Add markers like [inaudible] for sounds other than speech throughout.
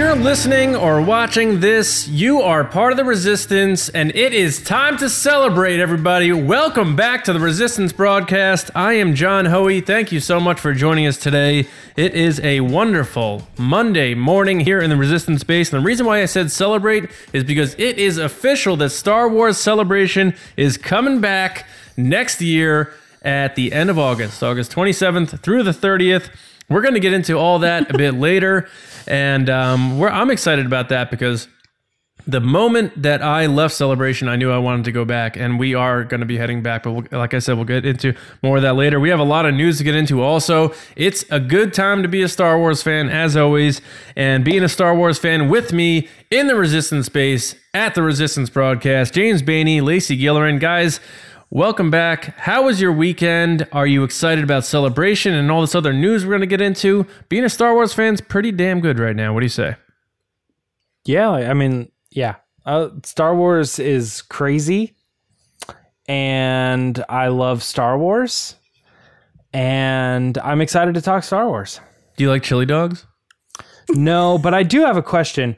You're listening or watching this, you are part of the resistance, and it is time to celebrate, everybody. Welcome back to the Resistance broadcast. I am John Hoey. Thank you so much for joining us today. It is a wonderful Monday morning here in the Resistance base. And the reason why I said celebrate is because it is official that Star Wars Celebration is coming back next year at the end of August, August 27th through the 30th. We're going to get into all that a bit later. And um, I'm excited about that because the moment that I left Celebration, I knew I wanted to go back, and we are going to be heading back. But we'll, like I said, we'll get into more of that later. We have a lot of news to get into also. It's a good time to be a Star Wars fan, as always. And being a Star Wars fan with me in the Resistance space at the Resistance broadcast, James Bainey, Lacey Gillerin. Guys, Welcome back. How was your weekend? Are you excited about celebration and all this other news we're going to get into? Being a Star Wars fan's pretty damn good right now. What do you say? Yeah, I mean, yeah. Uh, Star Wars is crazy, and I love Star Wars, and I'm excited to talk Star Wars. Do you like chili dogs? No, but I do have a question.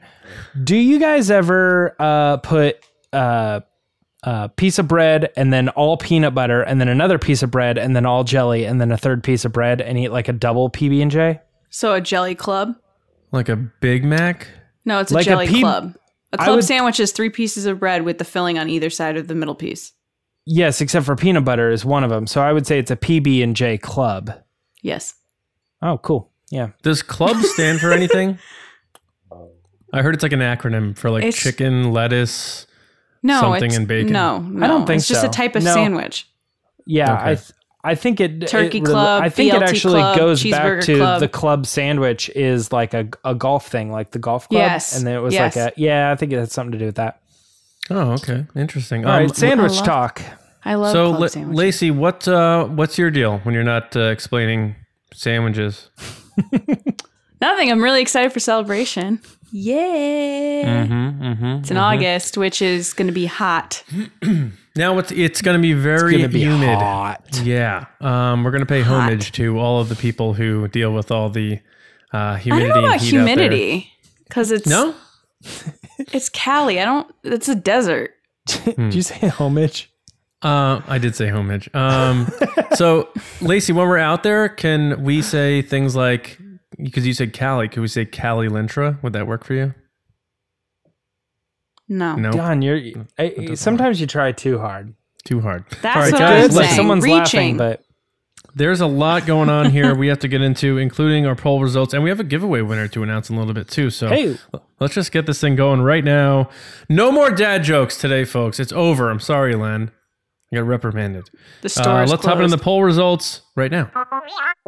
Do you guys ever uh, put uh, a piece of bread and then all peanut butter and then another piece of bread and then all jelly and then a third piece of bread and eat like a double PB and J? So a jelly club? Like a Big Mac? No, it's a Like a jelly P- club. A club would- sandwich is three pieces of bread with the filling on either side of the middle piece. Yes, except for peanut butter is one of them. So I would say it's a PB and J club. Yes. Oh, cool. Yeah. Does club stand for anything? [laughs] I heard it's like an acronym for like It's- chicken, lettuce. No, Something it's, in bacon? No, no, I don't think it's just a type of No. sandwich. Yeah, Okay. I th- I think it Turkey it club, I think it actually club, goes back cheeseburger to club. the club sandwich is like a, a golf thing, like the golf club. Yes, and then it was yes. like a yeah. I think it had something to do with that. Oh, okay. Interesting. All right, Um, sandwich I love- talk. I love so, club La- sandwiches. Lacey, what uh, what's your deal when you're not uh, explaining sandwiches? [laughs] Nothing. I'm really excited for celebration. Yeah. Mm-hmm, mm-hmm. It's in August, which is going to be hot. [clears throat] Now it's it's going to be very It's gonna be humid. hot. Yeah, um, we're going to pay homage to all of the people who deal with all the uh, I humidity. don't know about and heat out there. humidity because it's No, [laughs] it's Cali. I don't. It's a desert. [laughs] Did you say homage? uh, I did say homage. Um, so [laughs] Lacey, when we're out there, can we say things like because you said Cali? Could we say Cali Lintra? Would that work for you? No. No, Don, you're. I, doesn't sometimes you try too hard. too hard. That's All right, what guys, I'm Good, like saying. someone's Reaching. laughing, but There's a lot going on here. we have to get into, including our poll results, and we have a giveaway winner to announce in a little bit too. So hey, let's just get this thing going right now. No more dad jokes today, folks. It's over. I'm sorry, Len. I got reprimanded. The store Uh, let's hop into closed. the poll results right now. [laughs]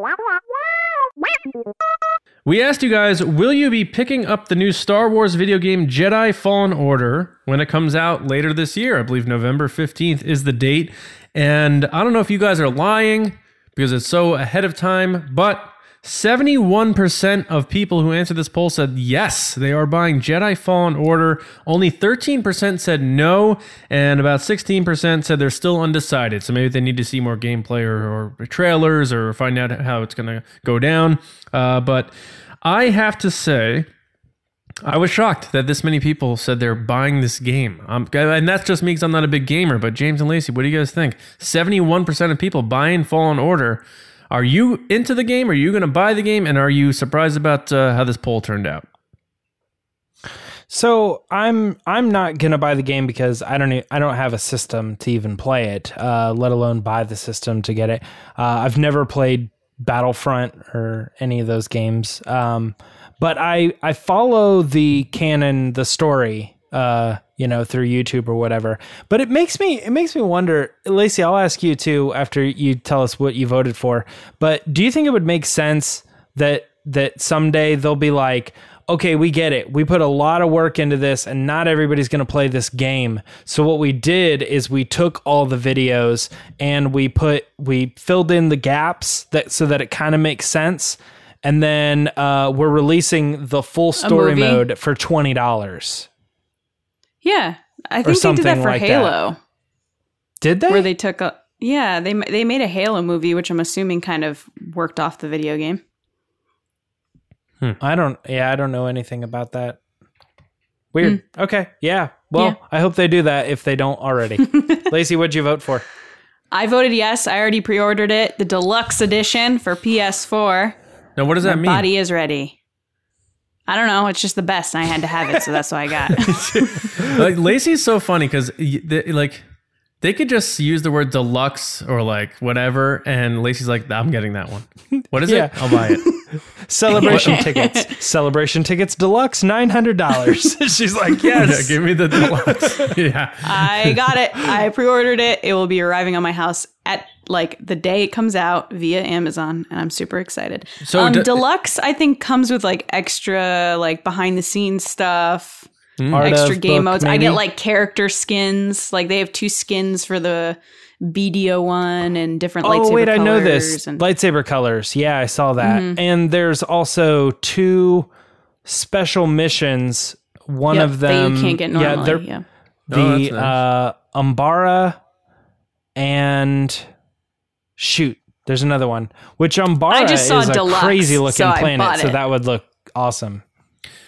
We asked you guys, will you be picking up the new Star Wars video game Jedi Fallen Order when it comes out later this year? I believe November 15th is the date. And I don't know if you guys are lying because it's so ahead of time, but 71% of people who answered this poll said yes, they are buying Jedi Fallen Order. Only 13% said no, and about 16% said they're still undecided. So maybe they need to see more gameplay or, or trailers or find out how it's going to go down. Uh, but I have to say, I was shocked that this many people said they're buying this game. Um, and that's just me because I'm not a big gamer. But James and Lacey, what do you guys think? 71% of people buying Fallen Order. Are you into the game? Are you going to buy the game? And are you surprised about uh, how this poll turned out? So I'm I'm not gonna buy the game because I don't I don't have a system to even play it, uh, let alone buy the system to get it. Uh, I've never played Battlefront or any of those games, um, but I I follow the canon, the story, uh, you know, through YouTube or whatever. But it makes me it makes me wonder, Lacey. I'll ask you too after you tell us what you voted for. But do you think it would make sense that that someday they'll be like? okay, we get it. We put a lot of work into this, and not everybody's going to play this game. So what we did is we took all the videos and we put we filled in the gaps that so that it kind of makes sense. And then uh, we're releasing the full story mode for twenty dollars. Yeah, I think they did that for like that. Halo, Did they? where they took a yeah they they made a Halo movie, which I'm assuming kind of worked off the video game. Hmm. I don't. Yeah, I don't know anything about that. Weird. Hmm. Okay. Yeah. Well, Yeah. I hope they do that if they don't already. [laughs] Lacey, what'd you vote for? I voted yes. I already pre-ordered it, the deluxe edition for PS4. Now, what does that mean? Body is ready. I don't know. It's just the best, and I had to have it, so that's what I got. [laughs] like Lacey's so funny because like they could just use the word deluxe or like whatever, and Lacey's like, I'm getting that one. What is Yeah. it? I'll buy it. [laughs] Celebration [laughs] tickets. Celebration tickets deluxe, nine hundred dollars. She's like, Yeah, yes. give me the deluxe. yeah. I got it. I pre-ordered it. It will be arriving on my house at like the day it comes out via Amazon, and I'm super excited. So um, d- deluxe, I think, comes with like extra like behind the scenes stuff, Art extra game book, modes. I get like character skins. Like they have two skins for the BDO one and different lightsaber Oh wait, I know this. colors and- Lightsaber colors. Yeah, I saw that. And there's also two special missions. One Yep, of them that you can't get Yeah, normally. they're Yeah, the Oh, nice. uh Umbara and shoot, there's another one. Which Umbara I just saw is a Deluxe, crazy looking so planet, so that would look awesome.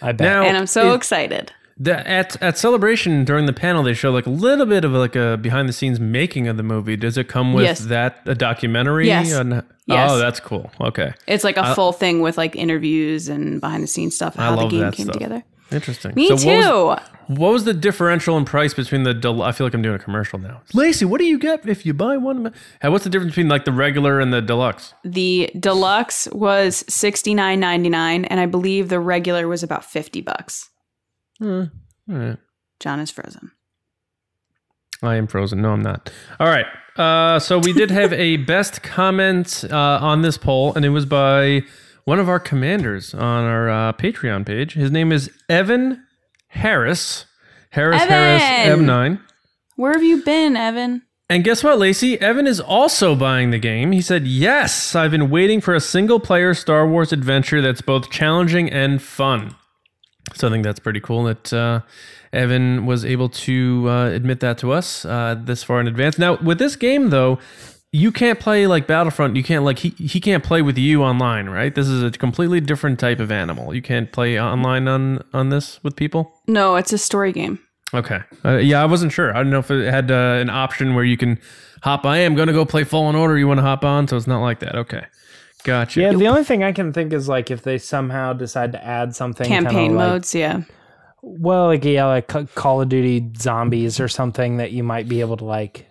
I bet. Now, and I'm so it- excited. The, at at celebration during the panel, they show like a little bit of like a behind the scenes making of the movie. Does it come with Yes. that a documentary? Yes. on- oh, Yes. Oh, that's cool. Okay, It's like a uh, full thing with like interviews and behind the scenes stuff. I How the game that came stuff. together. interesting. Me So too. What was, what was the differential in price between the? Del- I feel like I'm doing a commercial now. Lacey, what do you get if you buy one? Hey, what's the difference between like the regular and the deluxe? The deluxe was sixty nine ninety nine, and I believe the regular was about fifty bucks. All right. John is frozen. I am frozen. No, I'm not. All right. Uh, so we did have a [laughs] best comment uh, on this poll, and it was by one of our commanders on our uh, Patreon page. His name is Evan Harris. Harris Harris M9. Where have you been, Evan? And guess what, Lacey? Evan is also buying the game. He said, Yes, I've been waiting for a single player Star Wars adventure that's both challenging and fun. So I think that's pretty cool that uh, Evan was able to uh, admit that to us uh, this far in advance. Now, with this game, though, you can't play like Battlefront. You can't, like, he, he can't play with you online, right? This is a completely different type of animal. You can't play online on, on this with people? No, it's a story game. Okay. Uh, yeah, I wasn't sure. I don't know if it had uh, an option where you can hop. I am going to go play Fallen Order. You want to hop on? So it's not like that. Okay. Gotcha. yeah, the only thing I can think is like if they somehow decide to add something kinda Campaign like- modes, yeah. Well, like yeah, like Call of Duty Zombies or something that you might be able to like.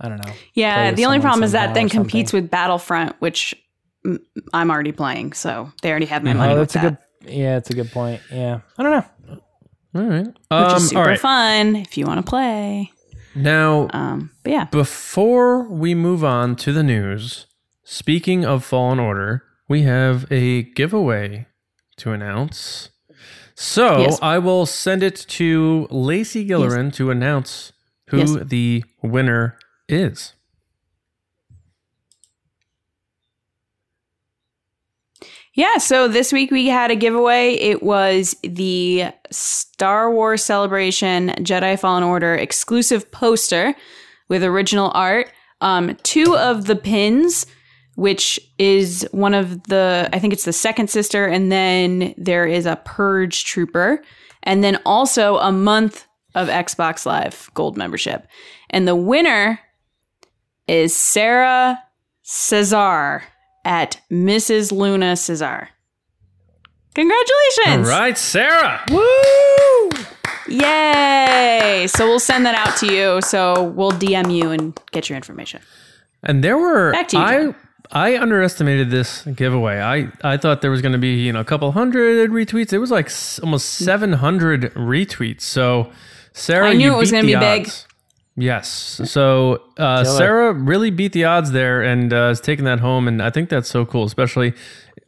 I don't know. Yeah, the only problem is that then or something. competes with Battlefront, which I'm already playing, so they already have my money Oh, with that's a that. good. Yeah, it's a good point. Yeah, I don't know. All right. which Um, is super all right. fun if you want to play. Now, Um, but yeah, before we move on to the news, speaking of Fallen Order, we have a giveaway to announce. So Yes. I will send it to Lacey Gillerin to announce who Yes. the winner is. Yeah, so this week we had a giveaway. It was the Star Wars Celebration Jedi Fallen Order exclusive poster with original art. Um, two of the pins, which is one of the, I think it's the second sister, and then there is a Purge Trooper, and then also a month of Xbox Live Gold membership. And the winner is Sarah Cesar at Mrs. Luna Cesar. Congratulations! right, Sarah. Woo! Yay! So we'll send that out to you. So we'll DM you and get your information. And there were Back to you, I John. I underestimated this giveaway. I I thought there was going to be you know a couple hundred retweets. It was like s- almost seven hundred retweets. So Sarah, I knew you it was gonna the be big. Odds. Yes. So uh, Sarah really beat the odds there and uh, has taken that home. And I think that's so cool, especially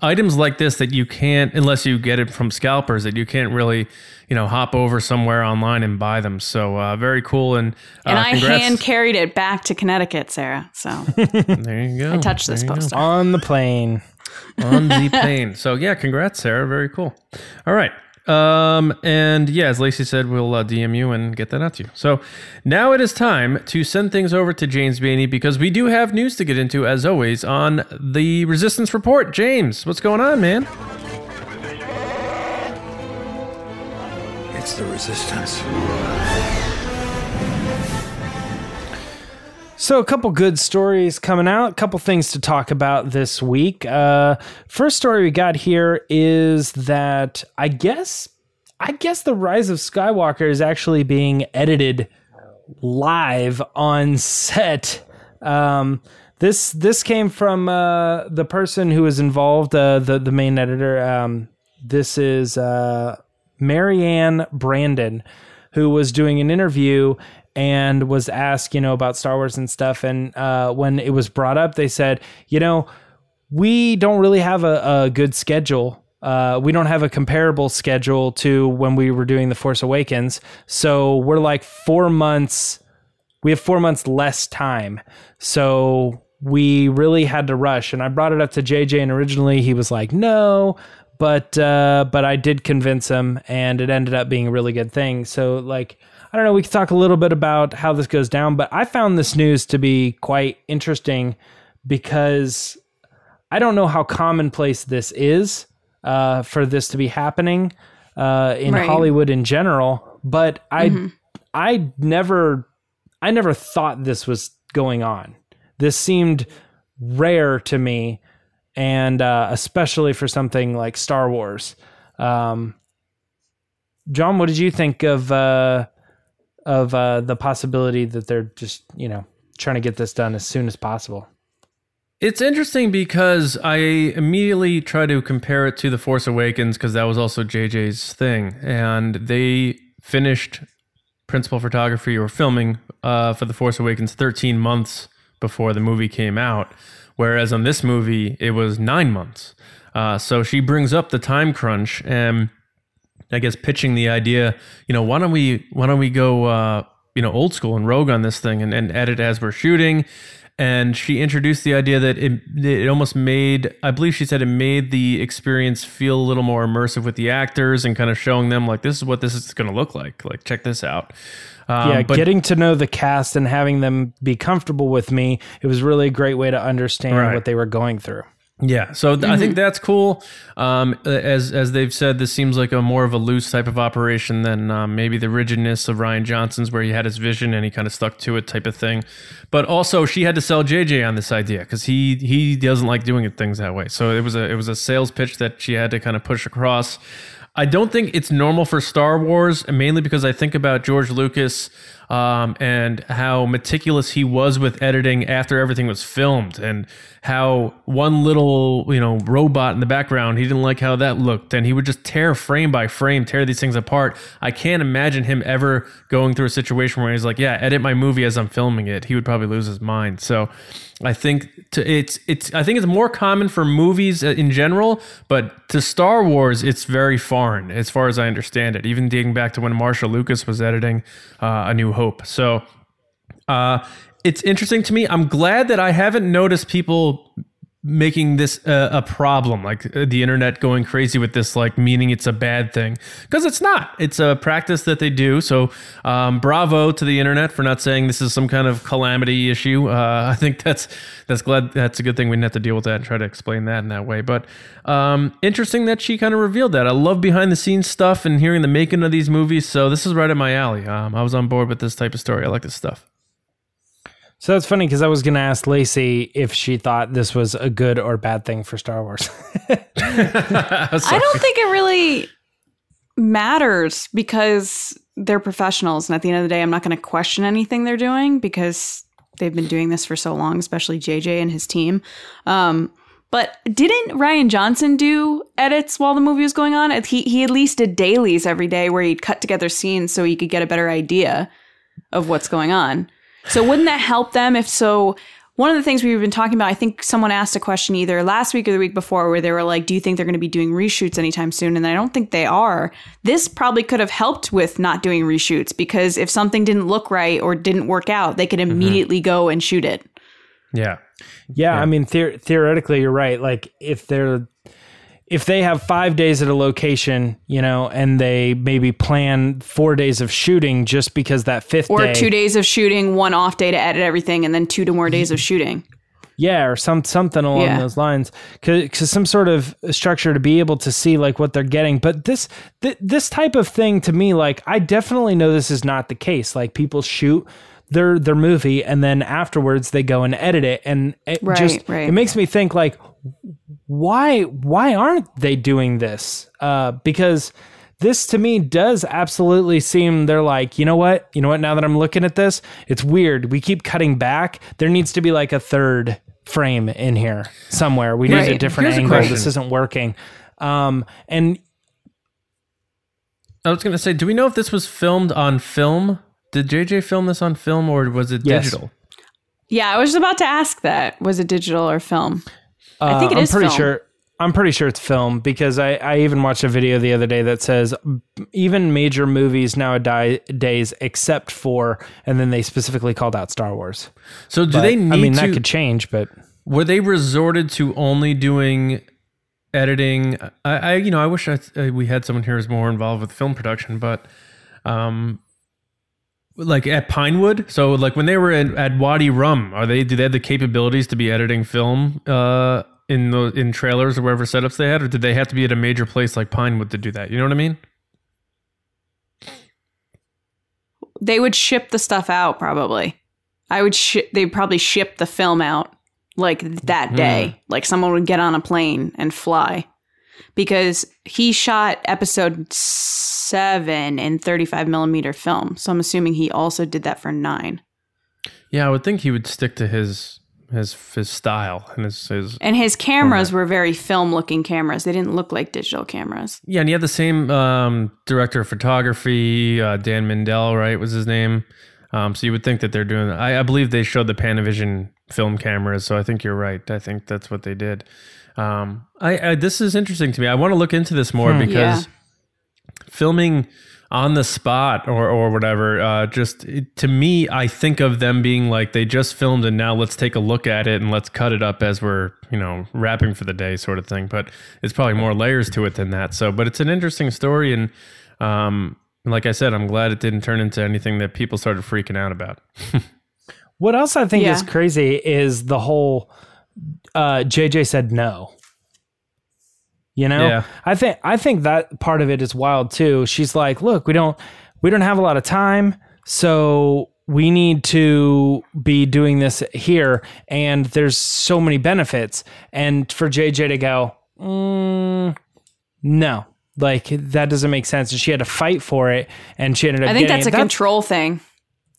items like this that you can't, unless you get it from scalpers, that you can't really, you know, hop over somewhere online and buy them. So uh, very cool. And, uh, And I congrats. hand carried it back to Connecticut, Sarah. So [laughs] there you go. I touched this There you go. poster. On the plane. on the plane. So yeah, congrats, Sarah. Very cool. All right. Um, and yeah, as Lacey said, we'll uh, DM you and get that out to you. So now it is time to send things over to James Beanie because we do have news to get into, as always, on the Resistance Report. James, what's going on, man? It's the Resistance. So, a couple good stories coming out, a couple things to talk about this week. Uh, first story we got here is that I guess, I guess the Rise of Skywalker is actually being edited live on set. Um, this this came from uh, the person who was involved, uh, the the main editor. Um, this is uh, Maryann Brandon, who was doing an interview and was asked, you know, about Star Wars and stuff. And uh, when it was brought up, they said, you know, we don't really have a, a good schedule. Uh, we don't have a comparable schedule to when we were doing The Force Awakens. So we're like four months, we have four months less time. So we really had to rush. And I brought it up to JJ, and originally he was like, no. But uh, but I did convince him, and it ended up being a really good thing. So like I don't know, we could talk a little bit about how this goes down, but I found this news to be quite interesting because I don't know how commonplace this is uh, for this to be happening uh, in Right. Hollywood in general, but I I never I never thought this was going on. This seemed rare to me, and uh, especially for something like Star Wars. Um, John, what did you think of uh, of uh, the possibility that they're just you know trying to get this done as soon as possible? It's interesting because I immediately try to compare it to The Force Awakens because that was also JJ's thing. And they finished principal photography or filming uh, for The Force Awakens 13 months before the movie came out. Whereas on this movie, it was nine months. Uh, so she brings up the time crunch and I guess pitching the idea, you know, why don't we why don't we go uh, you know, old school and rogue on this thing and, and edit as we're shooting. And she introduced the idea that it it almost made I believe she said it made the experience feel a little more immersive with the actors and kind of showing them like this is what this is going to look like. Like check this out. Um, yeah, but getting to know the cast and having them be comfortable with me, it was really a great way to understand Right. what they were going through. Yeah, so th- I think that's cool. Um, as as they've said, this seems like a more of a loose type of operation than um, maybe the rigidness of Rian Johnson's, where he had his vision and he kind of stuck to it, type of thing. But also, she had to sell JJ on this idea because he he doesn't like doing things that way. So it was a it was a sales pitch that she had to kind of push across. I don't think it's normal for Star Wars, mainly because I think about George Lucas um, and how meticulous he was with editing after everything was filmed, and how one little you know robot in the background he didn't like how that looked, and he would just tear frame by frame, tear these things apart. I can't imagine him ever going through a situation where he's like, "Yeah, edit my movie as I'm filming it." He would probably lose his mind. So. I think to, it's it's I think it's more common for movies uh, in general, but to Star Wars it's very foreign as far as I understand it. Even dating back to when Marcia Lucas was editing uh, A New Hope. So uh, it's interesting to me. I'm glad that I haven't noticed people making this a problem like uh, the internet going crazy with this like meaning it's a bad thing. Because it's not. It's a practice that they do. So um, bravo to the internet for not saying this is some kind of calamity issue. Uh, [laughs] i think that's that's glad that's a good thing we didn't have to deal with that and try to explain that in that way. But um, interesting that she kind of revealed that. I love behind the scenes stuff and hearing the making of these movies so this is right in my alley. Um, i was on board with this type of story. I like this stuff So that's funny because I was going to ask Lacey if she thought this was a good or bad thing for Star Wars. [laughs] [laughs] I don't think it really matters because they're professionals. And at the end of the day, I'm not going to question anything they're doing because they've been doing this for so long, especially JJ and his team. Um, but didn't Rian Johnson do edits while the movie was going on? He, he at least did dailies every day where he'd cut together scenes so he could get a better idea of what's going on. So wouldn't that help them if so? One of the things we've been talking about, I think someone asked a question either last week or the week before where they were like, Do you think they're going to be doing reshoots anytime soon? And I don't think they are. This probably could have helped with not doing reshoots because if something didn't look right or didn't work out, they could mm-hmm. immediately go and shoot it. yeah yeah, I mean, theor- theoretically, you're right. Like if they're if they have five days at a location, you know, and they maybe plan four days of shooting just because that fifth Or day, two days of shooting, one off day to edit everything, and then two to more days of shooting. yeah, or some something along Yeah. those lines, because some sort of structure to be able to see like what they're getting. But this th- this type of thing to me, like I definitely know this is not the case. Like people shoot their their movie and then afterwards they go and edit it, and it Right, just right. it makes me think like why why aren't they doing this? Uh, because this to me does absolutely seem they're like, you know what? You know what? Now that I'm looking at this, it's weird. We keep cutting back. There needs to be like a third frame in here somewhere. We need a different Here's angle. question. This isn't working. Um, and I was going to say, do we know if this was filmed on film? Did JJ film this on film or was it Yes. digital? Yeah, I was about to ask that. Was it digital or film? I think it uh, I'm is pretty film. sure. I'm pretty sure it's film because I, I even watched a video the other day that says even major movies nowadays, except for, and then they specifically called out Star Wars. So do But, they need I mean, to? that could change, but were they resorted to only doing editing? I, I you know, I wish I, uh, we had someone here who's more involved with film production, but um, like at Pinewood. So like when they were in, at Wadi Rum, are they do they have the capabilities to be editing film uh in the in trailers or wherever setups they had, or did they have to be at a major place like Pinewood to do that? You know what I mean? They would ship the stuff out probably. I would ship. They'd probably ship the film out like that day. Like someone would get on a plane and fly because he shot episode seven in 35 millimeter film. So I'm assuming he also did that for nine. Yeah, I would think he would stick to his his his style and his his And his cameras were very film looking cameras. They didn't look like digital cameras. Yeah, and he had the same um, director of photography, uh, Dan Mindel, right? Was his name? Um, so you would think that they're doing. I, I believe they showed the Panavision film cameras, so I think you're right. I think that's what they did. Um, I, I this is interesting to me. I want to look into this more because Yeah. filming on the spot or or whatever uh just it- to me i think of them being like they just filmed and now let's take a look at it and let's cut it up as we're you know wrapping for the day sort of thing but it's probably more layers to it than that so but it's an interesting story and um like i said i'm glad it didn't turn into anything that people started freaking out about [laughs] What else I think is crazy is the whole uh, JJ said no. You know, Yeah. I think I think that part of it is wild too. She's like, "Look, we don't we don't have a lot of time, so we need to be doing this here, and there's so many benefits." And for JJ to go, mm, "No, like that doesn't make sense," and she had to fight for it, and she ended up. I think getting that's it. a control thing.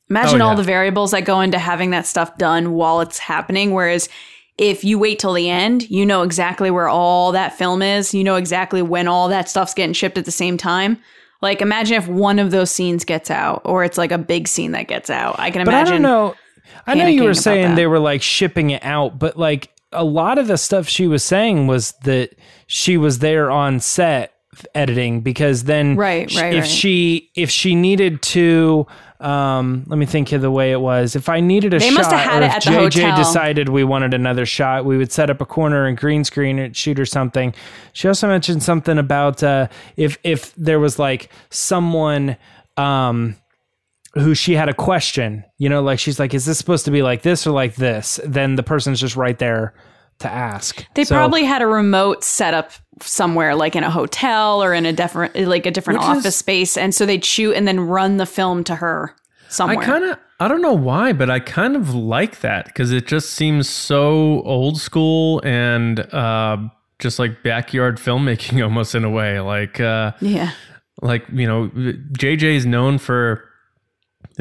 Imagine Oh, all the variables that go into having that stuff done while it's happening. Whereas if you wait till the end, you know exactly where all that film is. You know exactly when all that stuff's getting shipped at the same time. Like imagine if one of those scenes gets out, or it's like a big scene that gets out. I can But imagine. I don't know. I know you were saying that. they were like shipping it out, but like a lot of the stuff she was saying was that she was there on set editing because then Right, right, if right. she if she needed to um let me think of the way it was. If i needed a They shot must have had or if jj decided we wanted another shot we would set up a corner and green screen and shoot or something. She also mentioned something about uh if if there was like someone um who she had a question, you know, like she's like, is this supposed to be like this or like this? Then the person's just right there to ask. They So- probably had a remote set up somewhere, like in a hotel or in a different, like a different office is- space, and so they'd shoot and then run the film to her somewhere. i kind of i don't know why but i kind of like that because it just seems so old school and uh just like backyard filmmaking [laughs] almost in a way like uh yeah. like you know jj is known for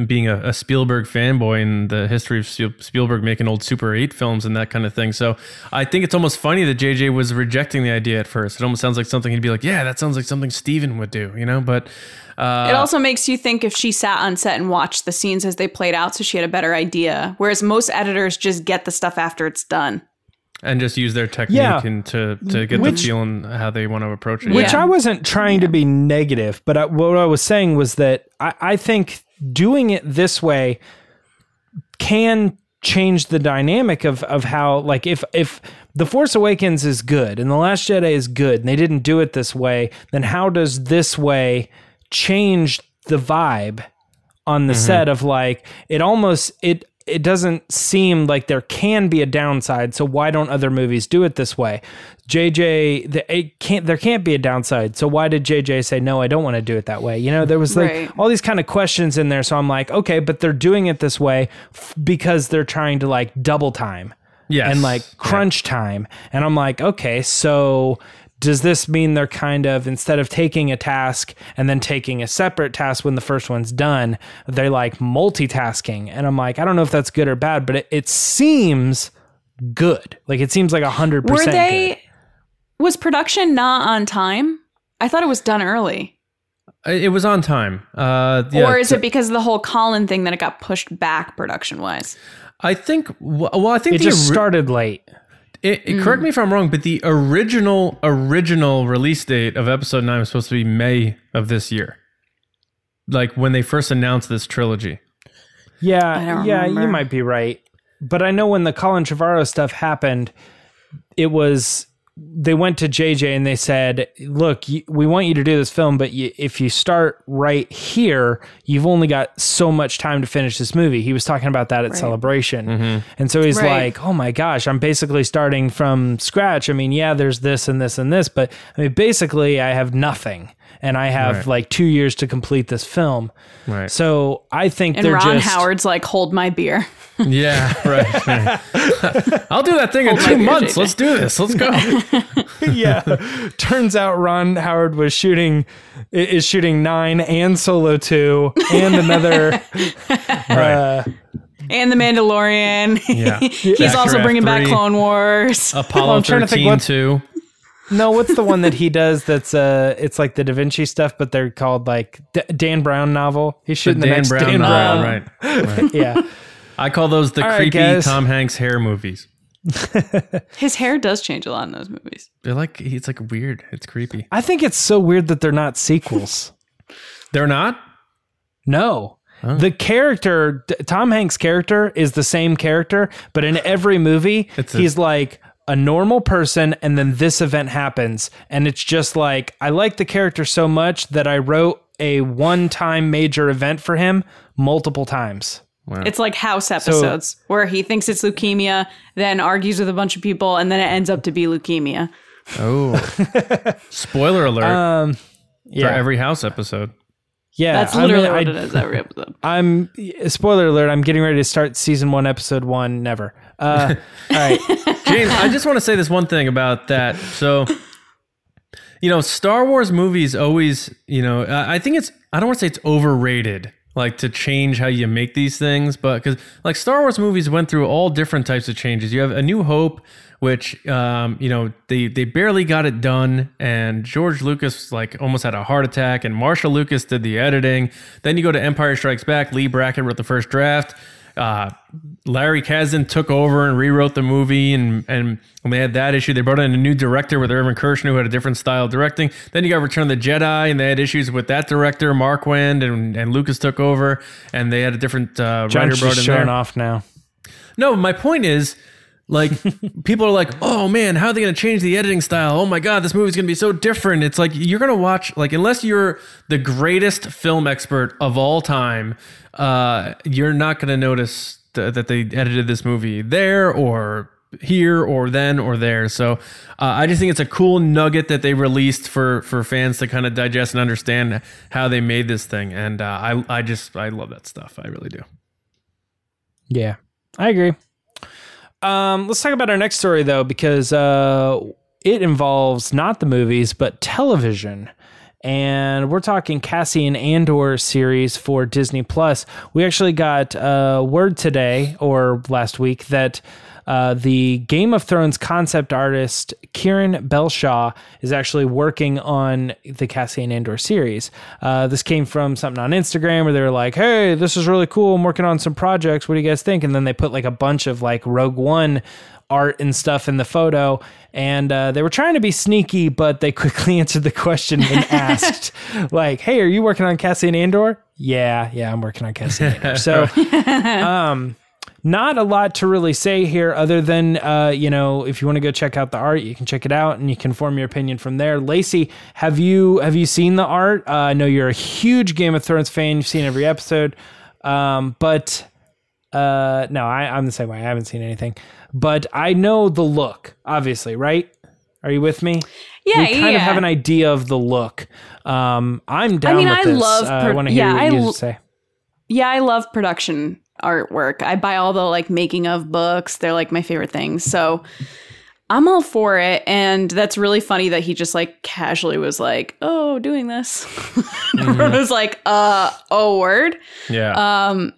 being a, a spielberg fanboy and the history of spielberg making old super 8 films and that kind of thing so i think it's almost funny that jj was rejecting the idea at first it almost sounds like something he'd be like yeah that sounds like something steven would do you know but uh It also makes you think if she sat on set and watched the scenes as they played out, so she had a better idea. Whereas most editors just get the stuff after it's done. and just use their technique Yeah. and to to get Which- the feel and how they want to approach it Which Yeah. I wasn't trying to be negative, but I, what I was saying was that I, I think doing it this way can change the dynamic of of how like if if the Force Awakens is good and the Last Jedi is good and they didn't do it this way, then how does this way change the vibe on the mm-hmm. set of like it almost it it doesn't seem like there can be a downside. So why don't other movies do it this way? JJ, the, it can't there can't be a downside. So why did JJ say no? I don't want to do it that way. You know, there was like Right. all these kind of questions in there. So I'm like, okay, but they're doing it this way f- because they're trying to like double time Yes. and like crunch time. And I'm like, okay, so does this mean they're kind of instead of taking a task and then taking a separate task when the first one's done, they're like multitasking? And I'm like, I don't know if that's good or bad, but it, it seems good. Like it seems like a hundred percent Were percent. they? Was production not on time? I thought it was done early. It it was on time. Uh, yeah, or is so- it because of the whole Colin thing that it got pushed back production wise? I think. Well, I think It the just ori- started late. It, it- Mm. Correct me if I'm wrong, but the original original release date of episode nine was supposed to be May of this year, like when they first announced this trilogy. Yeah, don't yeah, you might be right. But I know when the Colin Trevorrow stuff happened, it was they went to JJ and they said, "Look, we want you to do this film, but y- if you start right here, you've only got so much time to finish this movie." He was talking about that at Celebration, mm-hmm. and so he's Right. like, "Oh my gosh, I'm basically starting from scratch. I mean, yeah, there's this and this and this, but I mean, basically, I have nothing." And I have Right. like two years to complete this film. Right. So I think And they're Ron just Howard's like, hold my beer. [laughs] Yeah, right. right. I'll do that thing in two months. JJ. Let's do this. Let's go. [laughs] yeah. Turns out Ron Howard was shooting is shooting nine and Solo two and another. [laughs] right. Uh, and The Mandalorian. Yeah. He's Back also bringing back Clone Wars. Apollo I'm trying to think 13 what- too. No, what's the one that he does? That's uh, it's like the Da Vinci stuff, but they're called like D- Dan Brown novel. He's The shooting the, Dan next Brown Dan novel, Brown. right. [laughs] right. Yeah. I call those the All right, creepy guys. Tom Hanks hair movies. [laughs] His hair does change a lot in those movies. They're like it's like weird. It's creepy. I think it's so weird that they're not sequels. [laughs] They're not. No. The character, Tom Hanks' character, is the same character, but in every movie, a- he's like a normal person, and then this event happens. And it's just like, I like the character so much that I wrote a one time major event for him multiple times. It's like House episodes where he thinks it's leukemia, then argues with a bunch of people, and then it ends up to be leukemia. Oh. [laughs] Spoiler alert Um, for yeah. every house episode. yeah. That's I mean, literally I- what it is every episode. I'm spoiler alert. I'm getting ready to start season one, episode one. Never. Uh, [laughs] all right. James, I just want to say this one thing about that. So, you know, Star Wars movies always, you know, I think it's, I don't want to say it's overrated, like to change how you make these things, but because like Star Wars movies went through all different types of changes. You have A New Hope, which, um, you know, they, they barely got it done, and George Lucas like almost had a heart attack, and Marcia Lucas did the editing. Then you go to Empire Strikes Back, Leigh Brackett wrote the first draft uh, Larry Kasdan took over and rewrote the movie, and and when they had that issue, they brought in a new director with Irvin Kershner who had a different style of directing. Then you got Return of the Jedi, and they had issues with that director, Marquand, and, and Lucas took over, and they had a different uh, writer brought in showing there. off now. No, my point is, like, [laughs] people are like, "Oh man, how are they going to change the editing style? Oh my god, this movie's going to be so different." It's like you're going to watch, like, unless you're the greatest film expert of all time, uh, you're not going to notice th- that they edited this movie there or here or then or there. So uh, I just think it's a cool nugget that they released for for fans to kind of digest and understand how they made this thing. And uh, I I just I love that stuff. I really do. Yeah, I agree. Um, let's talk about our next story though, because uh, it involves not the movies but television. And we're talking Cassian Andor series for Disney Plus. We actually got uh, word today or last week that uh, the Game of Thrones concept artist Kieran Belshaw is actually working on the Cassian Andor series. Uh, this came from something on Instagram where they were like, "Hey, this is really cool. I'm working on some projects. What do you guys think?" And then they put like a bunch of like Rogue One art and stuff in the photo. And uh, they were trying to be sneaky, but they [laughs] quickly answered the question and [laughs] asked, like, "Hey, are you working on Cassian Andor?" Yeah, yeah, I'm working on Cassian Andor. So, [laughs] um, not a lot to really say here, other than uh, you know, if you want to go check out the art, you can check it out and you can form your opinion from there. Lacey, have you have you seen the art? Uh, I know you're a huge Game of Thrones fan. You've seen every episode, um, but Uh, no, I, I'm the same way. I haven't seen anything, but I know the look. Obviously, right? Are you with me? Yeah, we kind yeah. of have an idea of the look. Um, I'm down. mean, with I this. love Uh, I want to hear yeah, what I you l- say. Yeah, I love production artwork. I buy all the like making of books. They're like my favorite things. So I'm all for it. And that's really funny that he just like casually was like, oh, doing this. [laughs] Everyone was like, uh, oh, word. Yeah. Um,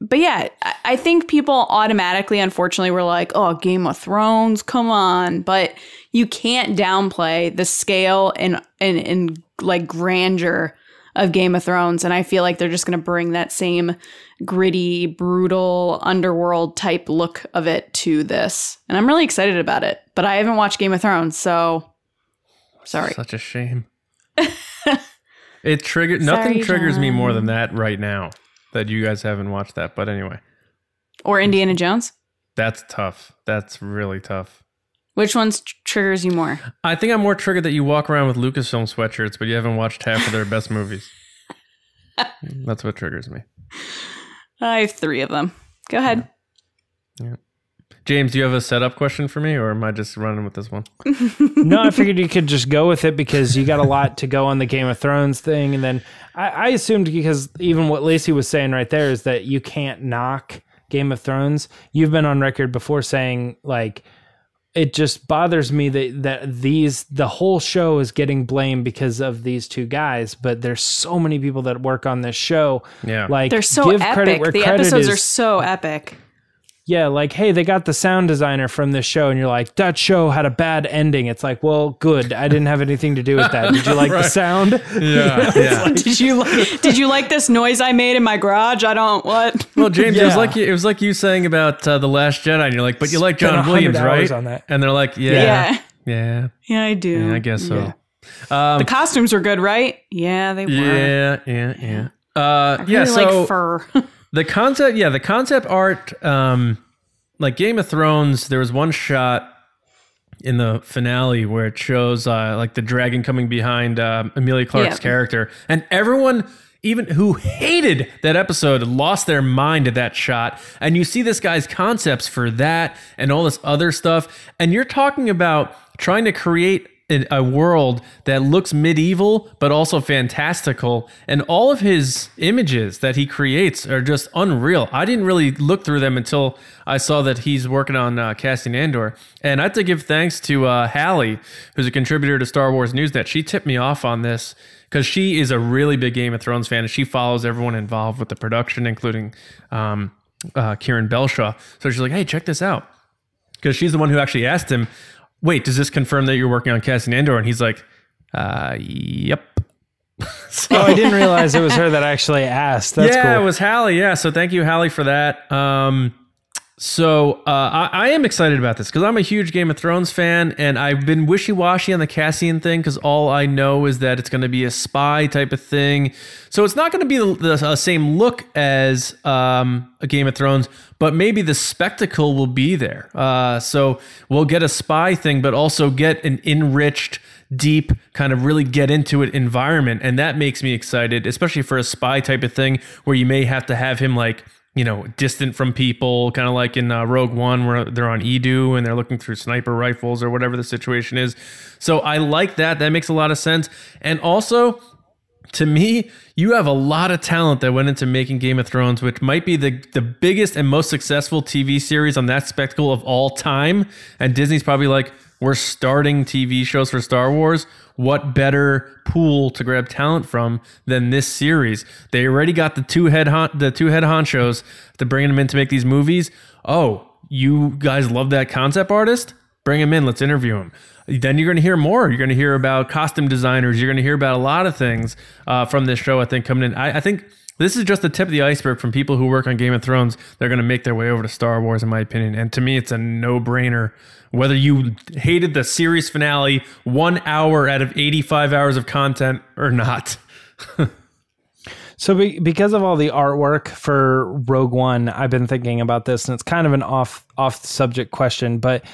but yeah, I- I think people automatically, unfortunately, were like, "Oh, Game of Thrones, come on!" But you can't downplay the scale and and and like grandeur of Game of Thrones, and I feel like they're just going to bring that same gritty, brutal underworld type look of it to this, and I'm really excited about it. But I haven't watched Game of Thrones, so sorry. Such a shame. [laughs] it triggered Sorry, nothing triggers me more than that right now that you guys haven't watched that. But anyway, Or Indiana Jones. that's tough. That's really tough. Which one's tr- triggers you more? I think I'm more triggered that you walk around with Lucasfilm sweatshirts, but you haven't watched half of their best [laughs] movies. That's what triggers me. I have three of them. Go ahead. James, do you have a setup question for me, or am I just running with this one? [laughs] no, I figured you could just go with it because you got a lot to go on the Game of Thrones thing, and then I, I assumed because even what Lacey was saying right there is that you can't knock Game of Thrones. You've been on record before saying like it just bothers me that that these the whole show is getting blamed because of these two guys, but there's so many people that work on this show. Yeah. Like They're so give credit epic. where The credit episodes is, are so epic. Yeah, like, hey, they got the sound designer from this show, and you're like, that show had a bad ending. It's like, well, good. I didn't have anything to do with that. Did you like the [laughs] sound? yeah, [laughs] yeah. did you like, did you like this noise I made in my garage? I don't what. Well, James, it was like you, it was like you saying about uh, the Last Jedi, and you're like, but you like John Williams, right? on that. And they're like, yeah, Yeah. yeah, Yeah, I do. yeah, I guess so. Yeah. Um, The costumes were good, right? Yeah, they were. yeah, yeah, yeah. Uh, I yeah, so like fur. [laughs] the concept, yeah, the concept art, um, like Game of Thrones. There was one shot in the finale where it shows uh, like the dragon coming behind um, Emilia Clarke's Yeah. character, and everyone. Even who hated that episode lost their mind at that shot. And you see this guy's concepts for that and all this other stuff. And you're talking about trying to create a, a world that looks medieval but also fantastical. And all of his images that he creates are just unreal. I didn't really look through them until i saw that he's working on uh, Cassian Andor. And i have to give thanks to uh, hallie who's a contributor to star wars news that she tipped me off on this because she is a really big game of thrones fan and she follows everyone involved with the production including um, uh, kieran belshaw. So she's like hey check this out. Because she's the one who actually asked him, "Wait, does this confirm that you're working on Cassian Andor?" And he's like, uh, "Yep." [laughs] so, Oh, I didn't realize it was her that actually asked. That's yeah, cool. it was Hallie. Yeah, so thank you, Hallie, for that. Um, so uh, I, I am excited about this because I'm a huge Game of Thrones fan, and I've been wishy washy on the Cassian thing because all I know is that it's going to be a spy type of thing. So it's not going to be the, the same look as um, a Game of Thrones, but maybe the spectacle will be there. Uh, so we'll get a spy thing, but also get an enriched deep kind of really get into it environment and that makes me excited especially for a spy type of thing where you may have to have him like you know distant from people kind of like in uh, rogue one where they're on Eadu and they're looking through sniper rifles or whatever the situation is so i like that that makes a lot of sense and also to me, you have a lot of talent that went into making Game of Thrones, which might be the, the biggest and most successful TV series on that spectacle of all time. And Disney's probably like, we're starting TV shows for Star Wars. What better pool to grab talent from than this series? They already got the two head hon- the two head honchos to bring them in to make these movies. Oh, you guys love that concept artist? Bring him in. Let's interview him. Then you're going to hear more. You're going to hear about costume designers. You're going to hear about a lot of things uh, from this show. I think coming in. I, I think this is just the tip of the iceberg from people who work on Game of Thrones. They're going to make their way over to Star Wars, in my opinion. And to me, it's a no brainer. Whether you hated the series finale, one hour out of 85 hours of content, or not. So, be, because of all the artwork for Rogue One, I've been thinking about this, and it's kind of an off off subject question, but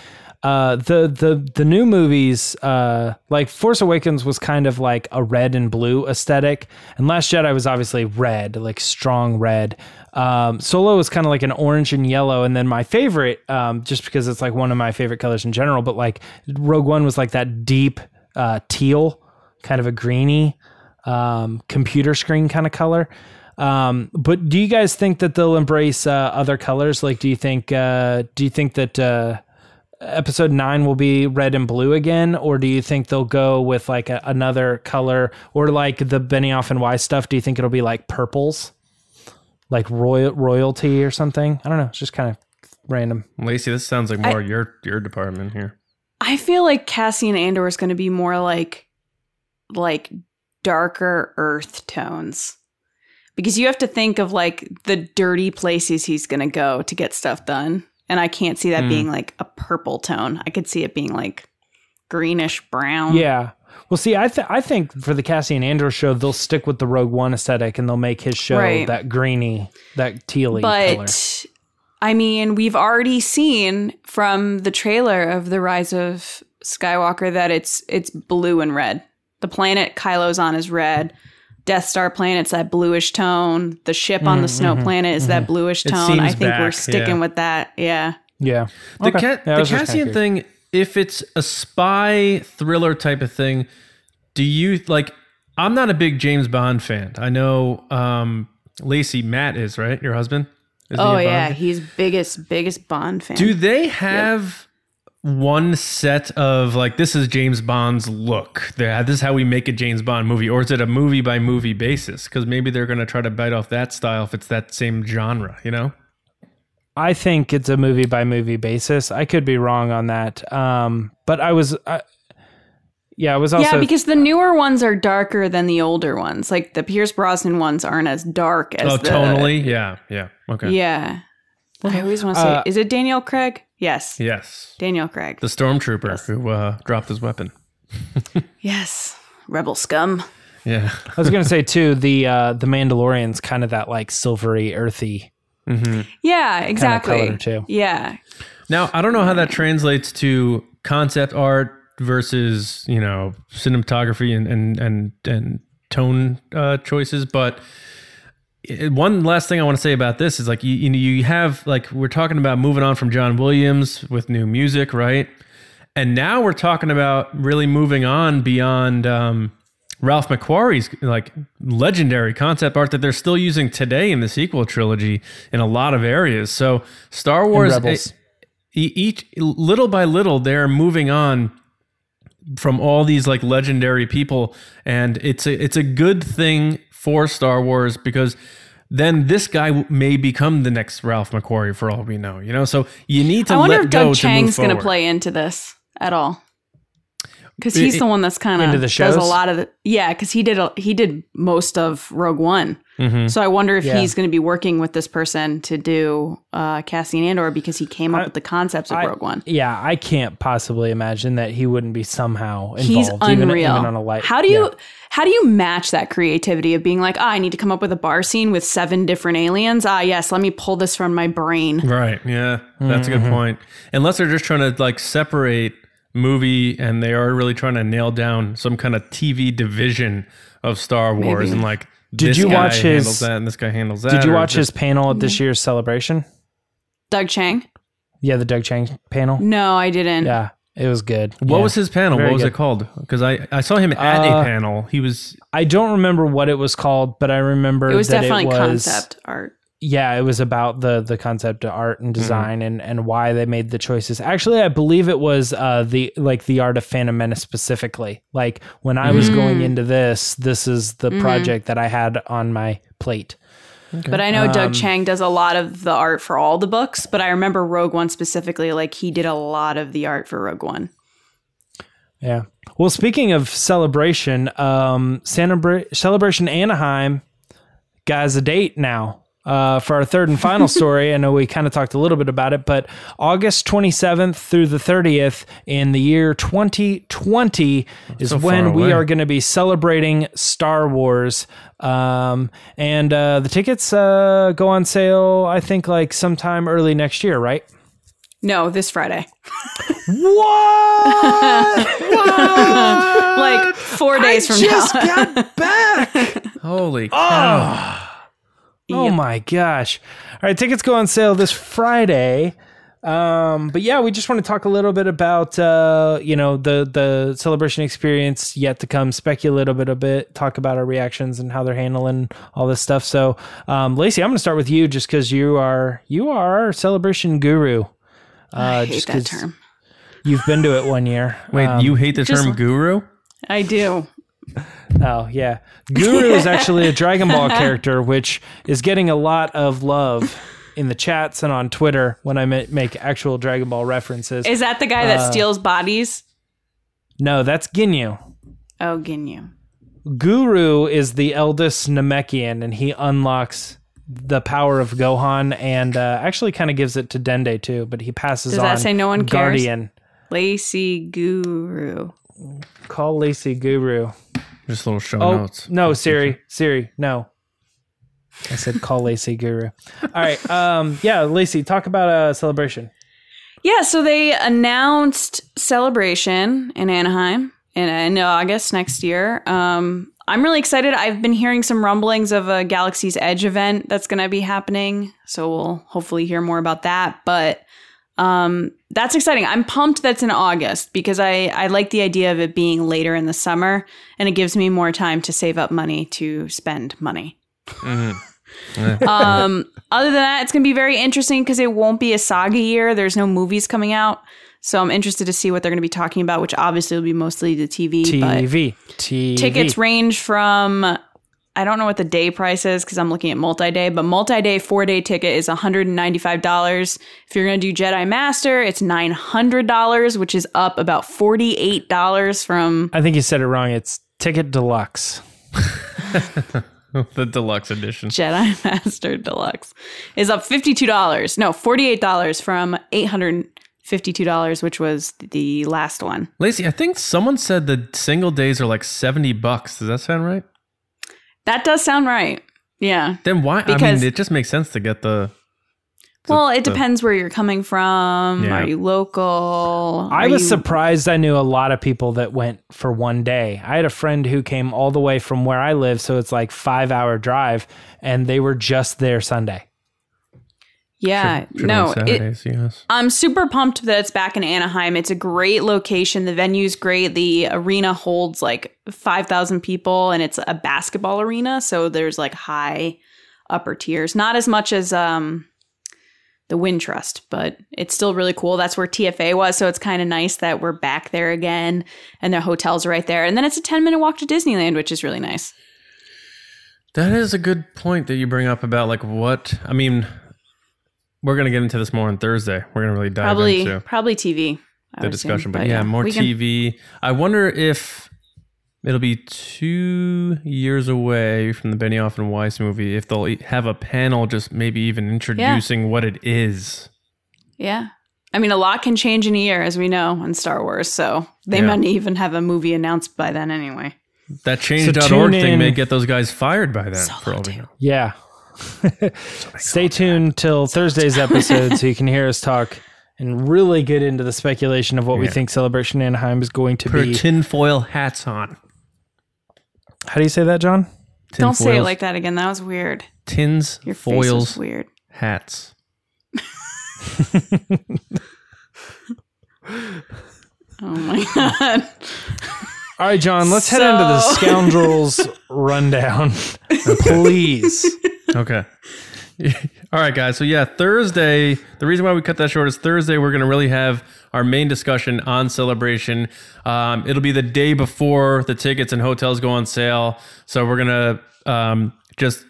uh, the the the new movies, uh, like Force Awakens, was kind of like a red and blue aesthetic, and Last Jedi was obviously red, like strong red. Um, Solo was kind of like an orange and yellow, and then my favorite, um, just because it's like one of my favorite colors in general, but like Rogue One was like that deep uh, teal, kind of a greeny um, computer screen kind of color. Um, but do you guys think that they'll embrace uh, other colors? Like, do you think uh, do you think that uh, episode nine will be red and blue again, or do you think they'll go with like a, another color, or like the Benioff and Weiss stuff? Do you think it'll be like purples, like royal royalty or something? I don't know. It's just kind of random. Lacey, this sounds like more your your department here. I feel like Cassian Andor is going to be more like like darker earth tones. Because you have to think of like the dirty places he's going to go to get stuff done. And I can't see that Hmm. being like a purple tone. I could see it being like greenish brown. Yeah. Well, see, I th- I think for the Cassian Andor show, they'll stick with the Rogue One aesthetic and they'll make his show Right. that greeny, that tealy but color. I mean, we've already seen from the trailer of the Rise of Skywalker that it's it's blue and red. The planet Kylo's on is red. Death Star planet's that bluish tone. The ship on the snow planet is that bluish tone. I seems think we're sticking yeah. with that. Yeah. Yeah. The, Okay. Ca- Yeah, the was just kinda Cassian thing, if it's a spy thriller type of thing, do you like? I'm not a big James Bond fan. I know um, Lacey Matt is right. Your husband. Is he Oh Bond yeah, fan? he's biggest biggest Bond fan. Do they have one set of like this is James Bond's look? This is how we make a James Bond movie, or is it a movie by movie basis? Because maybe they're going to try to bite off that style if it's that same genre. You know? I think it's a movie by movie basis. I could be wrong on that. Um, but I was, I, yeah, I was also. yeah, because the newer ones are darker than the older ones. Like the Pierce Brosnan ones aren't as dark as Oh, the tonally, yeah, yeah, okay, Yeah. I always want to say, Uh, is it Daniel Craig? Yes, yes. Daniel Craig. The stormtrooper who uh, dropped his weapon. [laughs] yes, rebel scum. Yeah. I was gonna say too. The uh, the Mandalorian's kind of that like silvery, earthy. Yeah, exactly. color, too. Yeah, Now I don't know how that translates to concept art versus you know cinematography and and and and tone uh, choices, but it- one last thing I want to say about this is like you you, know, you have like we're talking about moving on from John Williams with new music, right? And now we're talking about really moving on beyond um, Ralph McQuarrie's like legendary concept art that they're still using today in the sequel trilogy in a lot of areas. So Star Wars, e- each little by little, they're moving on from all these like legendary people, and it's a it's a good thing for Star Wars because then this guy may become the next Ralph McQuarrie for all we know. You know, so you need to I wonder let if Doug to Chiang's going to forward. play into this at all. Because he's It- the one that's kind of Into does a lot of the yeah. Because he did a, he did most of Rogue One, Mhm. so I wonder if Yeah. he's going to be working with this person to do uh, Cassian Andor because he came up I- with the concepts of I- Rogue One. Yeah, I can't possibly imagine that he wouldn't be somehow involved. He's unreal. Even, on a light. how do you yeah. how do you match that creativity of being like, ah, I need to come up with a bar scene with seven different aliens? Ah, yes, let me pull this from my brain. Right. Yeah. That's a Mm-hmm. good point. Unless they're just trying to like separate movie and they are really trying to nail down some kind of TV division of Star Wars Maybe. and like Did this you guy watch his- handles that and this guy handles that. Did you or watch his panel at this year's celebration? Doug Chiang? Yeah, the Doug Chiang panel. No, I didn't. Yeah, it was good. What Yeah. was his panel? Very what was good. it called? Because I, I saw him at Uh, a panel. He was I don't remember what it was called, but I remember It was that definitely it was, concept art. Yeah, it was about the the concept of art Mm-hmm. and design and and why they made the choices. Actually, I believe it was uh the like the art of Phantom Menace specifically. Like when I was Mm. going into this, this is the Mm-hmm. project that I had on my plate. But I know Um, Doug Chiang does a lot of the art for all the books, but I remember Rogue One specifically, like he did a lot of the art for Rogue One. Yeah. Well, speaking of celebration, um, Celebra- Celebration Anaheim guys a date now uh, for our third and final story. I know we kind of talked a little bit about it, but August 27th through the 30th in the year 2020 is So when we are going to be celebrating Star Wars. Um, and uh, the tickets uh, go on sale, I think, like sometime early next year, right? No, this Friday. What? [laughs] like four days I from just now. got back. Holy cow. Oh Yep. my gosh. All right, tickets go on sale this Friday. Um, but yeah, we just want to talk a little bit about uh, you know, the the celebration experience yet to come, speculate a bit a bit, talk about our reactions and how they're handling all this stuff. So um Lacey, I'm gonna start with you just because you are you are our celebration guru. Uh I hate just that 'cause term. You've been to it one year. Wait, Um, you hate the just- term guru? I do. Oh yeah, Guru is actually a Dragon Ball [laughs] character, which is getting a lot of love in the chats and on Twitter when I make actual Dragon Ball references. Is that the guy that Uh, steals bodies? no, that's Ginyu. Oh, Ginyu. Guru is the eldest Namekian, and he unlocks the power of Gohan, and uh, actually kind of gives it to Dende too. But he passes Does on. Does that say no one cares? Guardian. Lacey Guru. Call Lacey Guru. Just little show Oh notes. no, Siri, Siri, no. I said call Lacey Guru. All right, um, yeah, Lacey, talk about a celebration. Yeah, so they announced Celebration in Anaheim in, in August next year. Um, I'm really excited. I've been hearing some rumblings of a Galaxy's Edge event that's going to be happening. So we'll hopefully hear more about that. But um, that's exciting. I'm pumped that's in August because I, I like the idea of it being later in the summer and it gives me more time to save up money to spend money. [laughs] um, other than that, it's going to be very interesting because it won't be a saga year. There's no movies coming out. So I'm interested to see what they're going to be talking about, which obviously will be mostly the TV. But TV. TV. tickets range from, I don't know what the day price is because I'm looking at multi day, but multi day four day ticket is $195. If you're going to do Jedi Master, it's $900, which is up about $48 from. I think you said it wrong. It's ticket deluxe. [laughs] the deluxe edition. Jedi [laughs] Master Deluxe is up $52. No, $48 from $852, which was the last one. Lacey, I think someone said the single days are like 70 bucks. Does that sound right? That does sound right. Yeah. Then why? I Because- mean, it just makes sense to get the. the- Well, it the- depends where you're coming from. Yeah. Are you local? I Are was you- surprised I knew a lot of people that went for one day. I had a friend who came all the way from where I live, so it's like five hour drive, and they were just there Sunday. Yeah. Should- should no, it, yes. I'm super pumped that it's back in Anaheim. It's a great location. The venue's great. The arena holds like 5,000 people and it's a basketball arena. So there's like high upper tiers. Not as much as um, the Wintrust, but it's still really cool. That's where TFA was. So it's kind of nice that we're back there again and their hotel's right there. And then it's a 10 minute walk to Disneyland, which is really nice. That is a good point that you bring up about like what I mean. We're gonna get into this more on Thursday. We're gonna really dive Probably, into probably TV. I the would discussion, assume. but, yeah, more we can- TV. I wonder if it'll be two years away from the Benioff and Weiss movie. If they'll e- have a panel, just maybe even introducing what it is. Yeah. I mean, a lot can change in a year, as we know, in Star Wars. So they Yeah. might even have a movie announced by then anyway. That So change.org tune thing may get those guys fired by then. Solo for all we know. Yeah. [laughs] Stay tuned till Thursday's episode so you can hear us talk and really get into the speculation of what we think Celebration Anaheim is going to Put be. tinfoil hats on. How do you say that, John? Don't say it like that again. That was weird. tins, Your face was foils, weird. hats. [laughs] Oh my god. [laughs] All right, John, let's head into the scoundrels [laughs] rundown. Please. Okay. [laughs] All right, guys. So yeah, Thursday. The reason why we cut that short is Thursday. We're going to really have our main discussion on celebration. Um, it'll be the day before the tickets and hotels go on sale. So we're gonna um, just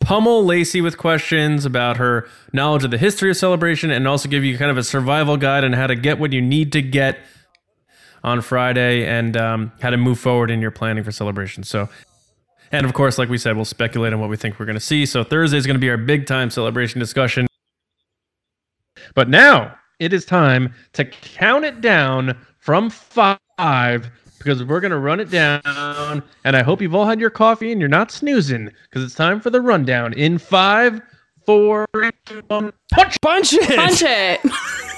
pummel Lacey with questions about her knowledge of the history of celebration, and also give you kind of a survival guide on how to get what you need to get on Friday and um, how to move forward in your planning for celebration. So and of course, like we said, we'll speculate on what we think we're going to see. So Thursday is going to be our big time celebration discussion. But now it is time to count it down from five because we're going to run it down. And I hope you've all had your coffee and you're not snoozing because it's time for the rundown in five, four, three, two, one, punch! Punch it. Punch it. [laughs]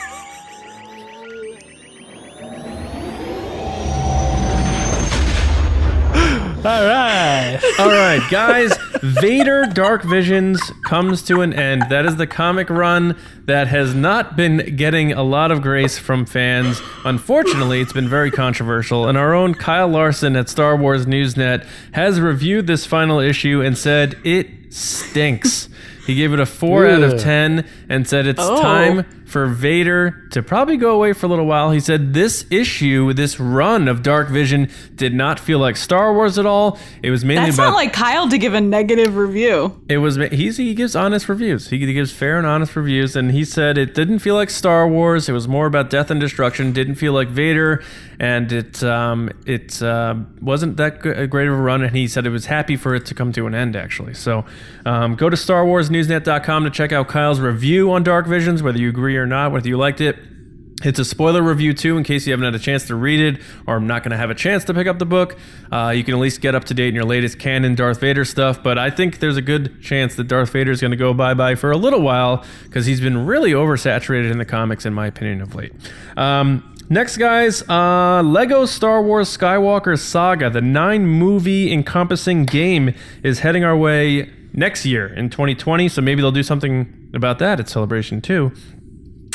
All right. [laughs] All right, guys. Vader Dark Visions comes to an end. That is the comic run that has not been getting a lot of grace from fans. Unfortunately, it's been very controversial. And our own Kyle Larson at Star Wars Newsnet has reviewed this final issue and said it stinks. He gave it a 4 out of 10 and said it's Oh. time for Vader to probably go away for a little while. He said this issue, this run of Dark Vision, did not feel like Star Wars at all. It was mainly That's about not like Kyle to give a negative review. it was he's he gives honest reviews. He gives fair and honest reviews, and he said it didn't feel like Star Wars. It was more about death and destruction. Didn't feel like Vader, and it um it uh, wasn't that great of a run. And he said it was happy for it to come to an end actually. So um, go to StarWarsNewsNet.com to check out Kyle's review on Dark Visions, whether you agree or not, whether you liked it. It's a spoiler review too, in case you haven't had a chance to read it, or I'm not going to have a chance to pick up the book. Uh, you can at least get up to date in your latest canon Darth Vader stuff. But I think there's a good chance that Darth Vader is going to go bye bye for a little while because he's been really oversaturated in the comics, in my opinion, of late. Um, Next, guys, uh, Lego Star Wars Skywalker Saga, the nine movie encompassing game, is heading our way next year in 2020. So maybe they'll do something about that at Celebration too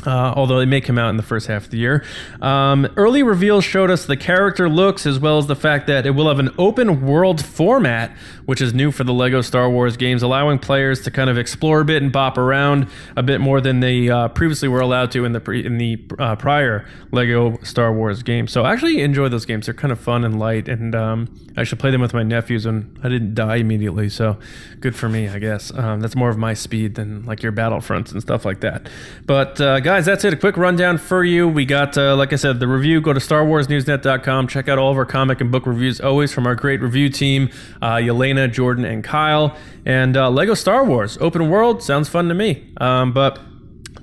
uh, although it may come out in the first half of the year. Um, early reveals showed us the character looks as well as the fact that it will have an open world format, which is new for the Lego Star Wars games, allowing players to kind of explore a bit and bop around a bit more than they uh, previously were allowed to in the pre- in the uh, prior Lego Star Wars games. So I actually enjoy those games. They're kind of fun and light, and um, I should play them with my nephews, and I didn't die immediately, so good for me, I guess. Um, that's more of my speed than like your Battlefronts and stuff like that. But uh, guys, that's it. A quick rundown for you. We got, uh, like I said, the review. Go to StarWarsNewsNet.com. Check out all of our comic and book reviews, always from our great review team, uh, Yelena, Jordan, and Kyle. And uh, Lego Star Wars Open World sounds fun to me. Um, but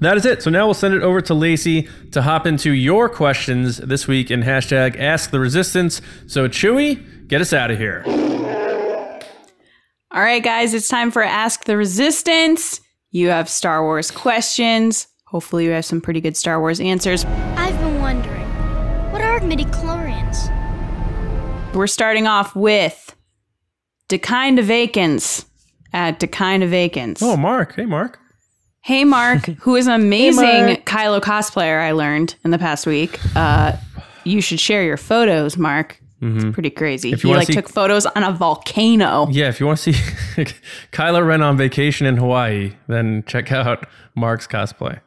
that is it. So now we'll send it over to Lacey to hop into your questions this week in hashtag Ask the Resistance. So Chewy, get us out of here. All right, guys, it's time for Ask the Resistance. You have Star Wars questions. Hopefully, you have some pretty good Star Wars answers. I've been wondering, what are midi-chlorians? We're starting off with Dekind of Akins at Dekind of Akins. Oh, Mark. Hey, Mark. Hey, Mark, [laughs] who is an amazing Mark. Kylo cosplayer, I learned in the past week. Uh, you should share your photos, Mark. It's pretty crazy. Mm-hmm. you he like see- took photos on a volcano. Yeah, if you want to see [laughs] Kylo Ren on vacation in Hawaii, then check out Mark's cosplay.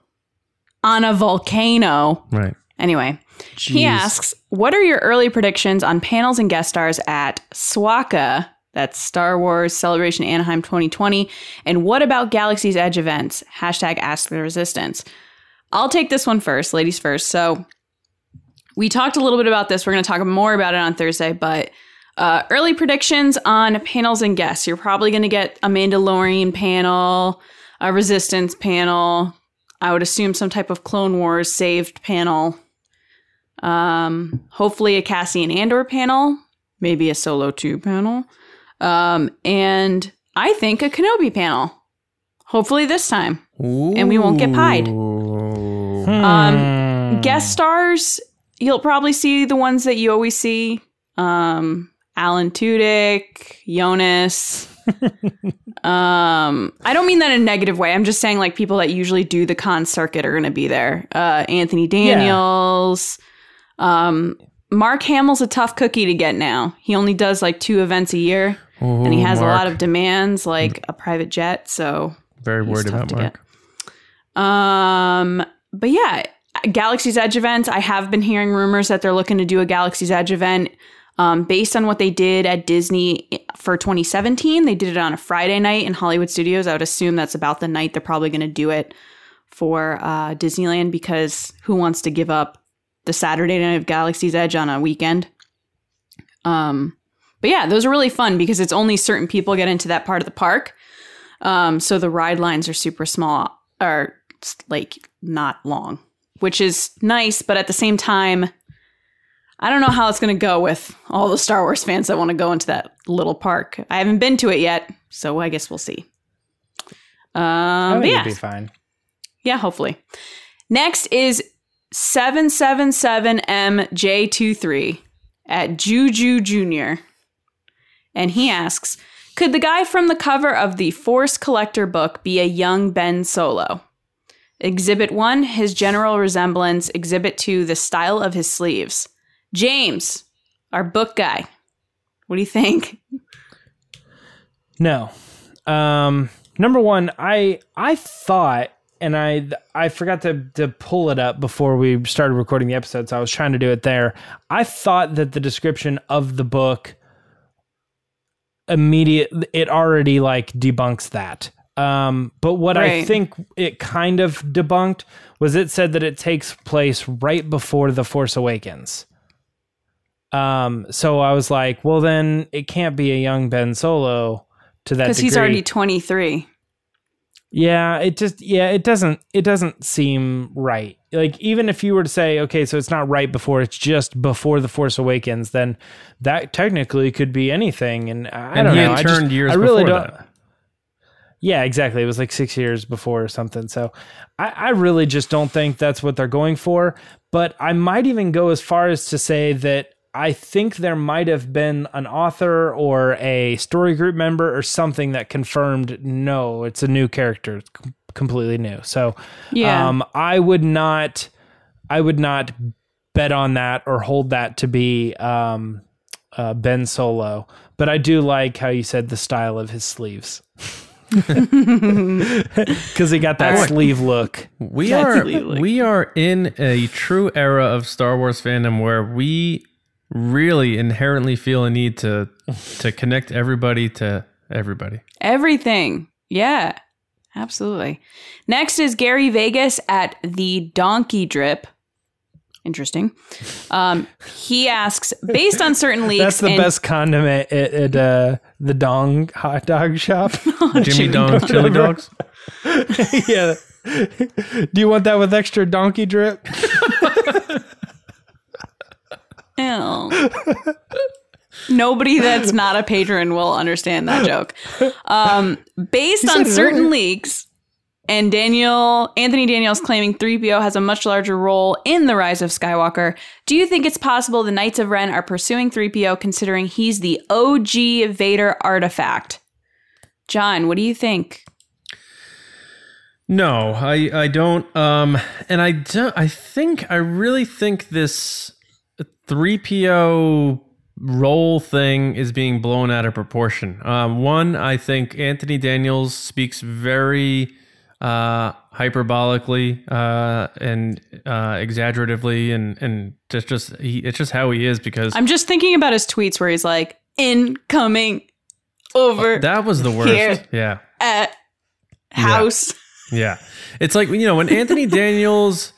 On a volcano. Right. Anyway, he asks, "What are your early predictions on panels and guest stars at SWACA? That's Star Wars Celebration Anaheim 2020. And what about Galaxy's Edge events? Hashtag Ask the Resistance. I'll take this one first, ladies first. So we talked a little bit about this. We're going to talk more about it on Thursday, but." Uh, early predictions on panels and guests. You're probably going to get a Mandalorian panel, a Resistance panel. I would assume some type of Clone Wars saved panel. Um, hopefully a Cassian Andor panel, maybe a Solo 2 panel. Um, and I think a Kenobi panel. Hopefully this time. And we won't get pied. Ooh. Um, guest stars, you'll probably see the ones that you always see. Um, Alan Tudyk, Jonas. Um, I don't mean that in a negative way. I'm just saying like people that usually do the con circuit are going to be there. Uh, Anthony Daniels. Um, Mark Hamill's a tough cookie to get now. He only does like two events a year, and he Ooh, has a lot of demands, like a private jet. So Very worried about Mark. um, but yeah, Galaxy's Edge events. I have been hearing rumors that they're looking to do a Galaxy's Edge event. Um, based on what they did at Disney for 2017, they did it on a Friday night in Hollywood Studios. I would assume that's about the night they're probably going to do it for uh, Disneyland because who wants to give up the Saturday night of Galaxy's Edge on a weekend? Um, but yeah, those are really fun because it's only certain people get into that part of the park. Um, so the ride lines are super small, are like not long, which is nice. But at the same time, I don't know how it's going to go with all the Star Wars fans that want to go into that little park. I haven't been to it yet, so I guess we'll see. Um, yeah, be fine. yeah, hopefully. Next is 777MJ23 at Juju Jr. And he asks Could the guy from the cover of the Force Collector book be a young Ben Solo? Exhibit 1, his general resemblance. Exhibit 2, the style of his sleeves. James, our book guy. What do you think? No. Um, number one, I I thought, and I I forgot to to pull it up before we started recording the episode, so I was trying to do it there. I thought that the description of the book immediate it already like debunks that. Um, but what I think it kind of debunked was it said that it takes place right before the Force Awakens. Um, so I was like, well, then it can't be a young Ben Solo to that Because he's already 23. Yeah, it just yeah, it doesn't it doesn't seem right. Like even if you were to say, okay, so it's not right before, it's just before the Force Awakens, then that technically could be anything. And I and don't he know. had I just- turned years I really before don't. that. Yeah, exactly. It was like six years before or something. So I, I really just don't think that's what they're going for. But I might even go as far as to say that I think there might have been an author or a story group member or something that confirmed no, it's a new character, it's com- completely new. So Yeah. um, I would not, I would not bet on that or hold that to be um, uh, Ben Solo. But I do like how you said the style of his sleeves. [laughs] Because he got that Alright. sleeve look. We That's are legally. we are in a true era of Star Wars fandom where we really inherently feel a need to to connect everybody to everybody. Everything. Yeah, absolutely. Next is Gary Vegas at the Donkey Drip. Interesting. Um, he asks, based on certain [laughs] leaks, That's the and- best condiment at, at uh, the Dong hot dog shop. [laughs] [laughs] Jimmy Dong's chili dogs. yeah. Do you want that with extra donkey drip? Ew. Nobody that's not a patron will understand that joke. Um, based on certain earlier. leaks, and Daniel Anthony Daniels claiming 3PO has a much larger role in the rise of Skywalker. Do you think it's possible the Knights of Ren are pursuing 3PO considering he's the OG Vader artifact? John, what do you think? No, I I don't. Um, and I don't. I think I really think this three PO role thing is being blown out of proportion. Um, one, I think Anthony Daniels speaks very uh, hyperbolically uh, and uh, exaggeratively, and and just just he, it's just how he is because I'm just thinking about his tweets where he's like, incoming over that was the worst. Yeah. at house. Yeah. It's like, you know, when Anthony [laughs] Daniels,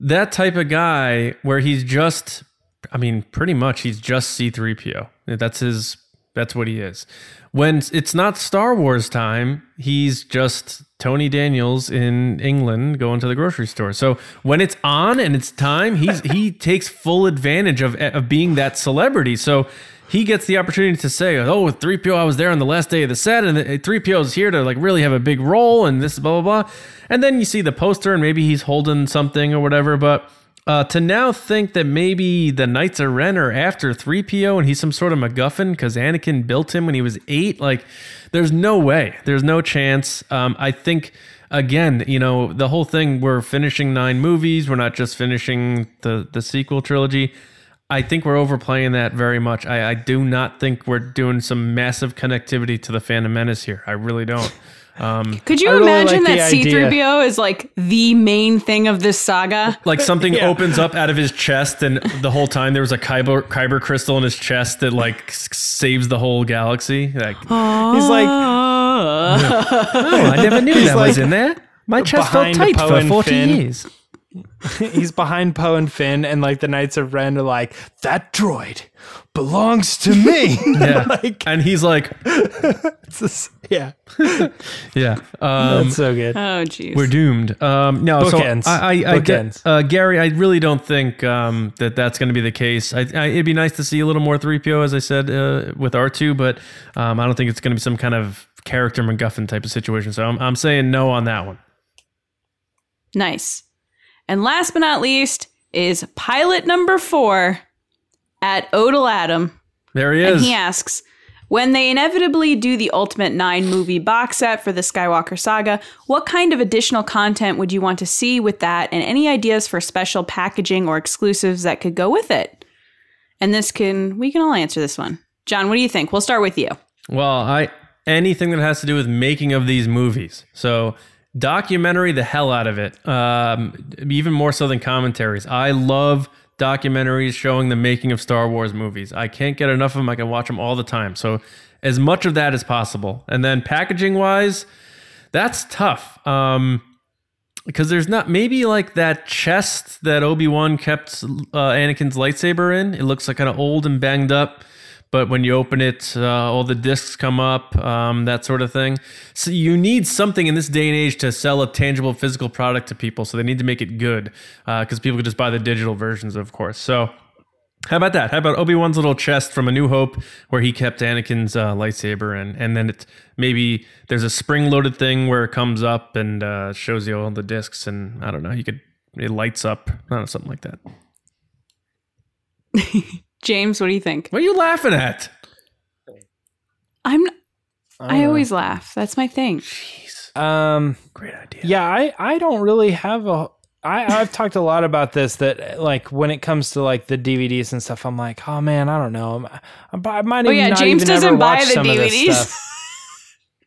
that type of guy where he's just, I mean, pretty much he's just C3PO. That's his, that's what he is. When it's not Star Wars time, he's just Tony Daniels in England going to the grocery store. So when it's on and it's time, he's, he [laughs] takes full advantage of, of being that celebrity. So he gets the opportunity to say, "Oh, with 3PO, I was there on the last day of the set, and 3PO is here to like really have a big role, and this blah blah blah." And then you see the poster, and maybe he's holding something or whatever. But uh, to now think that maybe the Knights of Ren are after 3PO, and he's some sort of MacGuffin because Anakin built him when he was eight, like, there's no way, there's no chance. Um, I think. Again, you know the whole thing. We're finishing nine movies. We're not just finishing the the sequel trilogy. I think we're overplaying that very much. I, I do not think we're doing some massive connectivity to the Phantom Menace here. I really don't. Um, Could you I really imagine like that. C3PO is like the main thing of this saga? like something Yeah. opens up out of his chest, and the whole time there was a kyber, kyber crystal in his chest that like saves the whole galaxy. Like, oh, He's like, [laughs] oh, I never knew that was in there. My chest felt tight Poe for and 40 Finn. years. [laughs] he's behind Poe and Finn, and like the Knights of Ren are like that droid belongs to me. [laughs] Yeah. [laughs] like and he's like, [laughs] it's just- yeah, yeah. Um, that's so good. Oh, jeez. We're doomed. Um, no, Bookends. so I, I, I Bookends. get, uh, Gary, I really don't think um, that that's going to be the case. I, I, it'd be nice to see a little more 3PO, as I said, uh, with R2, but um, I don't think it's going to be some kind of character MacGuffin type of situation. So I'm, I'm saying no on that one. Nice. And last but not least is pilot number four at Odal Adam. There he is. And he asks, when they inevitably do the Ultimate Nine movie box set for the Skywalker saga, what kind of additional content would you want to see with that, and any ideas for special packaging or exclusives that could go with it? And this can, we can all answer this one. John, what do you think? We'll start with you. Well, I anything that has to do with making of these movies. So documentary the hell out of it. Um, even more so than commentaries. I love documentaries showing the making of Star Wars movies. I can't get enough of them. I can watch them all the time. So as much of that as possible. And then packaging wise, that's tough. Um, because there's not maybe like that chest that Obi Wan kept uh, Anakin's lightsaber in. It looks like kind of old and banged up, but when you open it, uh, all the discs come up, um, that sort of thing. So you need something in this day and age to sell a tangible physical product to people. So they need to make it good because people could just buy the digital versions, of course. So how about that? How about Obi Wan's little chest from A New Hope, where he kept Anakin's uh, lightsaber, and and then it maybe there's a spring loaded thing where it comes up and uh, shows you all the discs, and I don't know, you could it lights up, I don't know, something like that. [laughs] James, what do you think? What are you laughing at? I'm. I know. always laugh. That's my thing. Jeez, Um, great idea. yeah, I I don't really have a. I I've talked a lot about this that like when it comes to like the DVDs and stuff, I'm like, oh man, I don't know. I'm, I might Oh, even yeah, not James even doesn't buy watch the some of this DVDs. stuff. [laughs]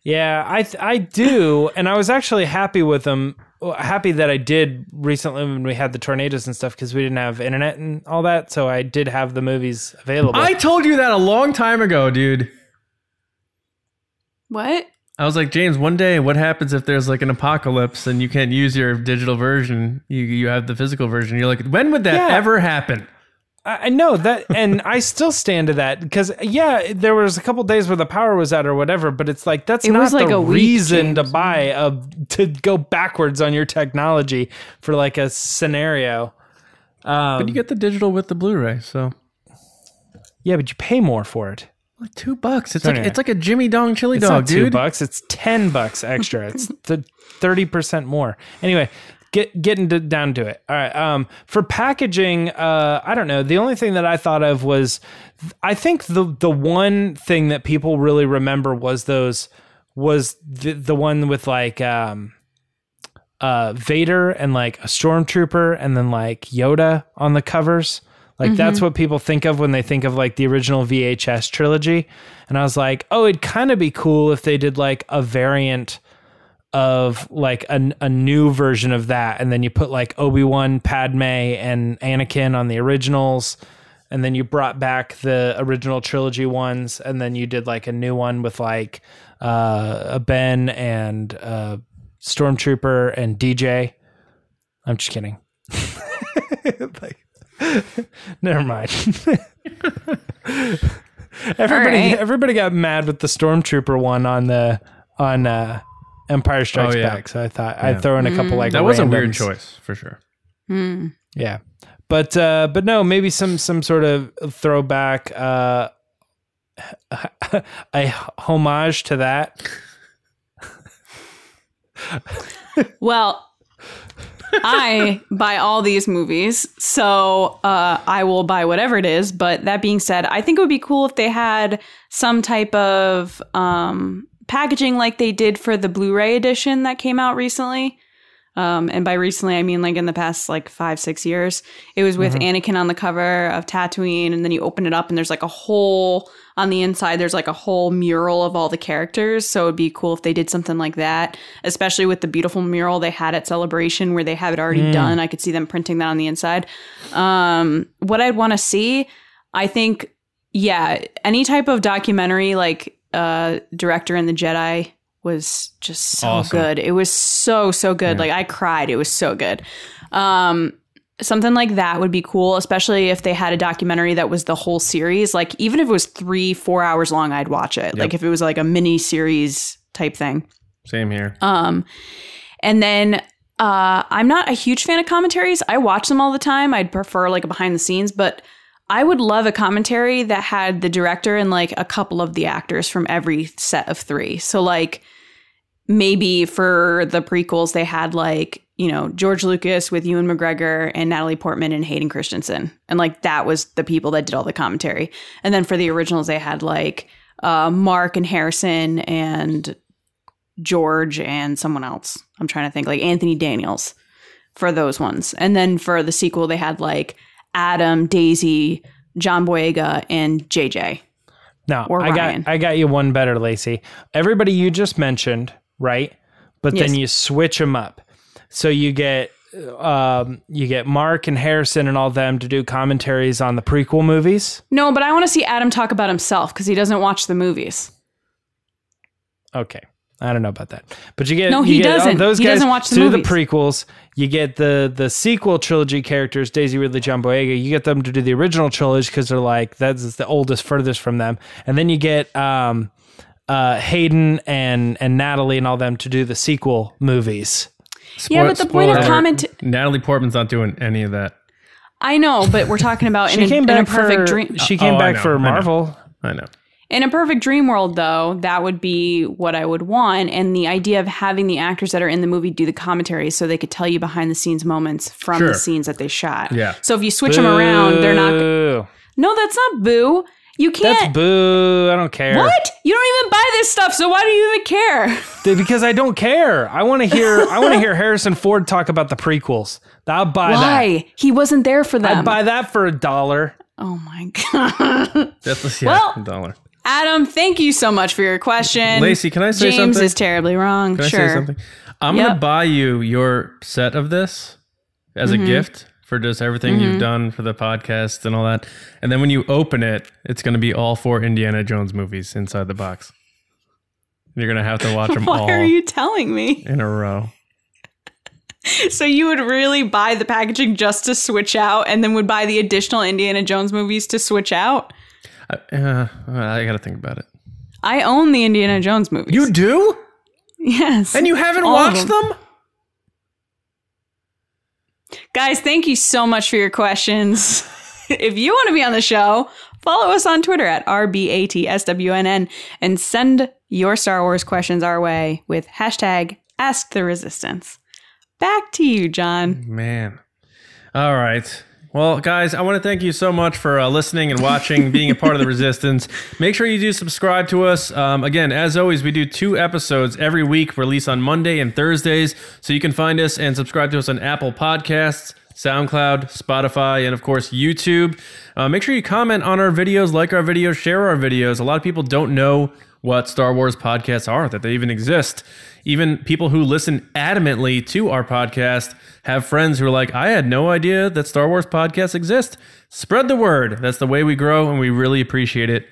Yeah, I I do, and I was actually happy with them. Happy that I did recently when we had the tornadoes and stuff because we didn't have internet and all that, so I did have the movies available. I told you that a long time ago, dude. What? I was like, James, one day, what happens if there's like an apocalypse and you can't use your digital version? You you have the physical version. You're like, when would that Yeah. ever happen? I I know that, and I still stand to that because yeah, there was a couple days where the power was out or whatever, but it's like that's It not was like the a week, reason to buy a to go backwards on your technology for like a scenario. Um, But you get the digital with the Blu-ray, so yeah, but you pay more for it. like two bucks. It's So like anyway. it's like a Jimmy Dong chili It's dog, not two dude. bucks; it's ten bucks extra. it's the thirty percent more. Anyway, get getting to, down to it. All right. Um, for packaging, uh, I don't know. The only thing that I thought of was, I think the the one thing that people really remember was those was the the one with like um, uh, Vader and like a stormtrooper and then like Yoda on the covers. Like that's what people think of when they think of like the original VHS trilogy. And I was like, oh, it'd kind of be cool if they did like a variant of like a, a new version of that. And then you put like Obi Wan, Padme, and Anakin on the originals. And then you brought back the original trilogy ones. And then you did like a new one with like uh, a Ben and uh, Stormtrooper and DJ. I'm just kidding. [laughs] like, [laughs] never mind. [laughs] everybody, right. everybody got mad with the Stormtrooper one on the on uh, Empire Strikes Oh, yeah. Back. So I thought I'd throw in a couple like That was a weird choice for sure. Hmm. Yeah, but uh, but no, maybe some some sort of throwback, uh, [laughs] a homage to that. [laughs] Well, I buy all these movies, so uh, I will buy whatever it is. But that being said, I think it would be cool if they had some type of um, packaging like they did for the Blu-ray edition that came out recently. Um, and by recently, I mean like in the past like five, six years. It was with Anakin on the cover of Tatooine, and then you open it up, and there's like a whole on the inside. There's like a whole mural of all the characters. So it'd be cool if they did something like that, especially with the beautiful mural they had at Celebration, where they have it already done. I could see them printing that on the inside. Um, what I'd want to see, I think, yeah, any type of documentary like uh, Director in the Jedi was just so Awesome. good. It was so so good. Like I cried. It was so good. Um something like that would be cool, especially if they had a documentary that was the whole series. Like even if it was 3 4 hours long, I'd watch it. Like if it was like a mini series type thing. Same here. Um, and then uh, I'm not a huge fan of commentaries. I watch them all the time. I'd prefer like a behind the scenes, but I would love a commentary that had the director and like a couple of the actors from every set of three. So like maybe for the prequels they had like you know George Lucas with Ewan McGregor and Natalie Portman and Hayden Christensen, and like that was the people that did all the commentary. And then for the originals they had like uh, Mark and Harrison and George and someone else. I'm trying to think like Anthony Daniels for those ones. And then for the sequel they had like Adam, Daisy, John Boyega and JJ. No, Or I Rian. got I got you one better, Lacey. Everybody you just mentioned, right? But then you switch them up. So you get um, you get Mark and Harrison and all them to do commentaries on the prequel movies. No, but I want to see Adam talk about himself because he doesn't watch the movies. Okay. I don't know about that, but you get No, you he get doesn't. Those He guys doesn't watch the to movies. the prequels. You get the the sequel trilogy characters, Daisy Ridley, John Boyega. You get them to do the original trilogy because they're like that's the oldest, furthest from them, and then you get um, uh, Hayden and and Natalie and all them to do the sequel movies. yeah, but the point of comment. Natalie Portman's not doing any of that. I know, but we're talking about in, She a, came in back a perfect for dream. she came Oh, back know, for I know. Marvel. I know. In a perfect dream world, though, that would be what I would want. And the idea of having the actors that are in the movie do the commentary so they could tell you behind the scenes moments from Sure. the scenes that they shot. Yeah. So if you switch them around, they're not. Boo. No, that's not boo. You can't. That's boo. I don't care. What? You don't even buy this stuff, so why do you even care? Because I don't care. I want to hear. I want to hear [laughs] Harrison Ford talk about the prequels. I'll buy that. Why? He wasn't there for them. I'd buy that for a dollar. oh my [laughs] god. That's yeah, Well- a dollar. Adam, thank you so much for your question. Lacey, can I say James something? James is terribly wrong. Can I sure. say something? I'm Yep. gonna buy you your set of this as Mm-hmm. a gift for just everything you've done for the podcast and all that. And then when you open it, it's gonna be all four Indiana Jones movies inside the box. You're gonna have to watch [laughs] them Why all are you telling me? in a row. [laughs] So you would really buy the packaging just to switch out, and then would buy the additional Indiana Jones movies to switch out? I, uh, I gotta think about it. I own the Indiana Jones movies. You do? yes. And you haven't All watched them. them? Guys, thank you so much for your questions. [laughs] if you want to be on the show, follow us on Twitter at RBATSWNN and send your Star Wars questions our way with hashtag Ask the Resistance. Back to you, John. Man. All right. Well, guys, I want to thank you so much for uh, listening and watching, being a part of the resistance. Make sure you do subscribe to us. Um, again, as always, we do two episodes every week, release on Monday and Thursdays. So you can find us and subscribe to us on Apple Podcasts, SoundCloud, Spotify, and of course, YouTube. Uh, make sure you comment on our videos, like our videos, share our videos. A lot of people don't know what Star Wars podcasts are, that they even exist. Even people who listen adamantly to our podcast have friends who are like, I had no idea that Star Wars podcasts exist. Spread the word. That's the way we grow, and we really appreciate it.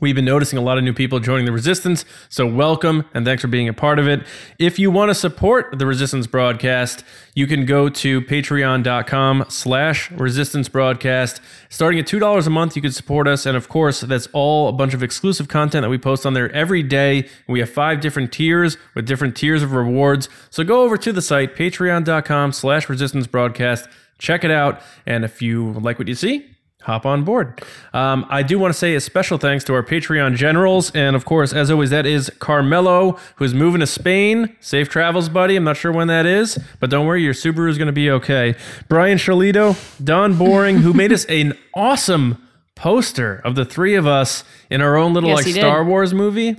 We've been noticing a lot of new people joining the Resistance, so welcome and thanks for being a part of it. If you want to support the Resistance broadcast, you can go to patreon.com slash resistance broadcast. Starting at $2 a month, you can support us, and of course, that's all a bunch of exclusive content that we post on there every day. We have five different tiers with different tiers of rewards. So go over to the site, patreon.com slash resistance broadcast. Check it out, and if you like what you see, hop on board. Um, I do want to say a special thanks to our Patreon generals. And of course, as always, that is Carmelo, who's moving to Spain. Safe travels, buddy. I'm not sure when that is, but don't worry, your Subaru is going to be okay. Brian Shalito, Don Boring, who made us an awesome poster of the three of us in our own little Yes, like. Star Wars movie.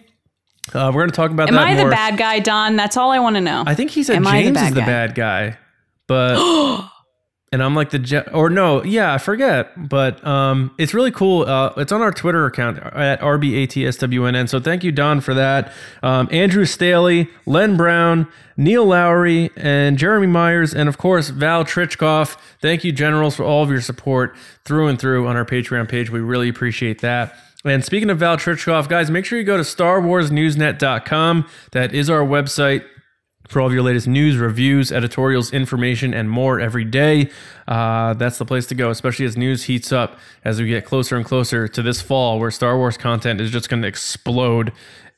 Uh, we're going to talk about Am that I more. the bad guy, Don? That's all I want to know. I think he said Am I the James is the guy? bad guy, but [gasps] [gasps] and I'm like the je- or no, yeah, I forget, but um, it's really cool. Uh, it's on our Twitter account at rbatswnn. So thank you, Don, for that. Um, Andrew Staley, Len Brown, Neil Lowry, and Jeremy Myers, and of course Val Trichkoff. Thank you, generals, for all of your support through and through on our Patreon page. We really appreciate that. And speaking of Val Trichkoff, guys, make sure you go to StarWarsNewsNet.com. That is our website for all of your latest news, reviews, editorials, information, and more every day. Uh, that's the place to go, especially as news heats up as we get closer and closer to this fall where Star Wars content is just going to explode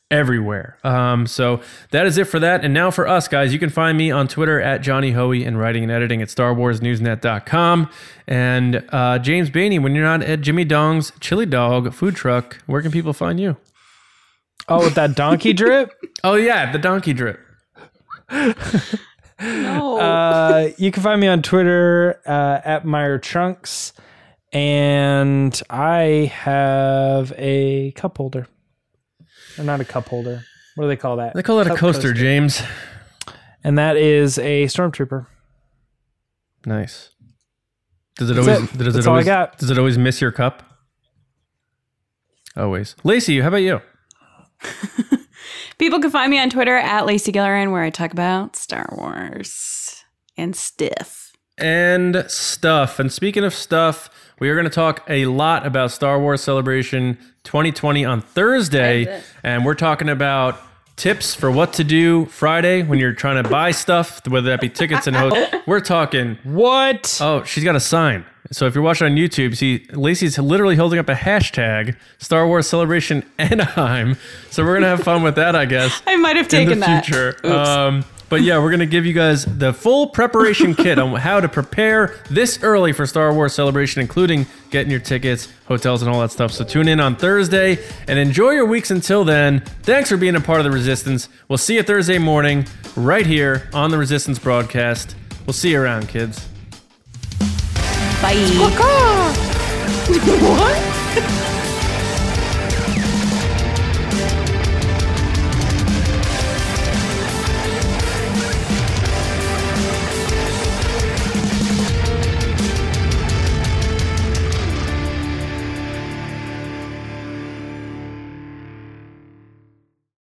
everywhere. Um, so that is it for that. And now for us, guys, you can find me on Twitter at Johnny Hoey and writing and editing at StarWarsNewsNet.com. And uh, James Bainey, when you're not at Jimmy Dong's Chili Dog food truck, where can people find you? Oh, with that donkey drip? [laughs] Oh, yeah, the donkey drip. No. Uh, you can find me on Twitter uh, at Meyer Trunks, and I have a cup holder. Or not a cup holder. What do they call that? They call it a Cup coaster, James. And that is a stormtrooper. Nice. Does it That's always? it. Does That's it all I always? got. Does it always miss your cup? Always. Lacey, how about you? [laughs] People can find me on Twitter at Lacey Gillerin, where I talk about Star Wars and stiff. And stuff. And speaking of stuff, we are going to talk a lot about Star Wars Celebration 2020 on Thursday, and we're talking about tips for what to do Friday when you're trying to buy stuff, whether that be tickets and hotels. [laughs] We're talking. What? Oh, she's got a sign. So if you're watching on YouTube, see Lacey's literally holding up a hashtag Star Wars Celebration Anaheim. So we're gonna have fun with that, I guess. [laughs] I might have in taken the that. future. Oops. Um, but yeah, we're gonna give you guys the full preparation kit on how to prepare this early for Star Wars Celebration, including getting your tickets, hotels, and all that stuff. So tune in on Thursday and enjoy your weeks until then. Thanks for being a part of the Resistance. We'll see you Thursday morning right here on the Resistance broadcast. We'll see you around, kids. Bye. what? [laughs]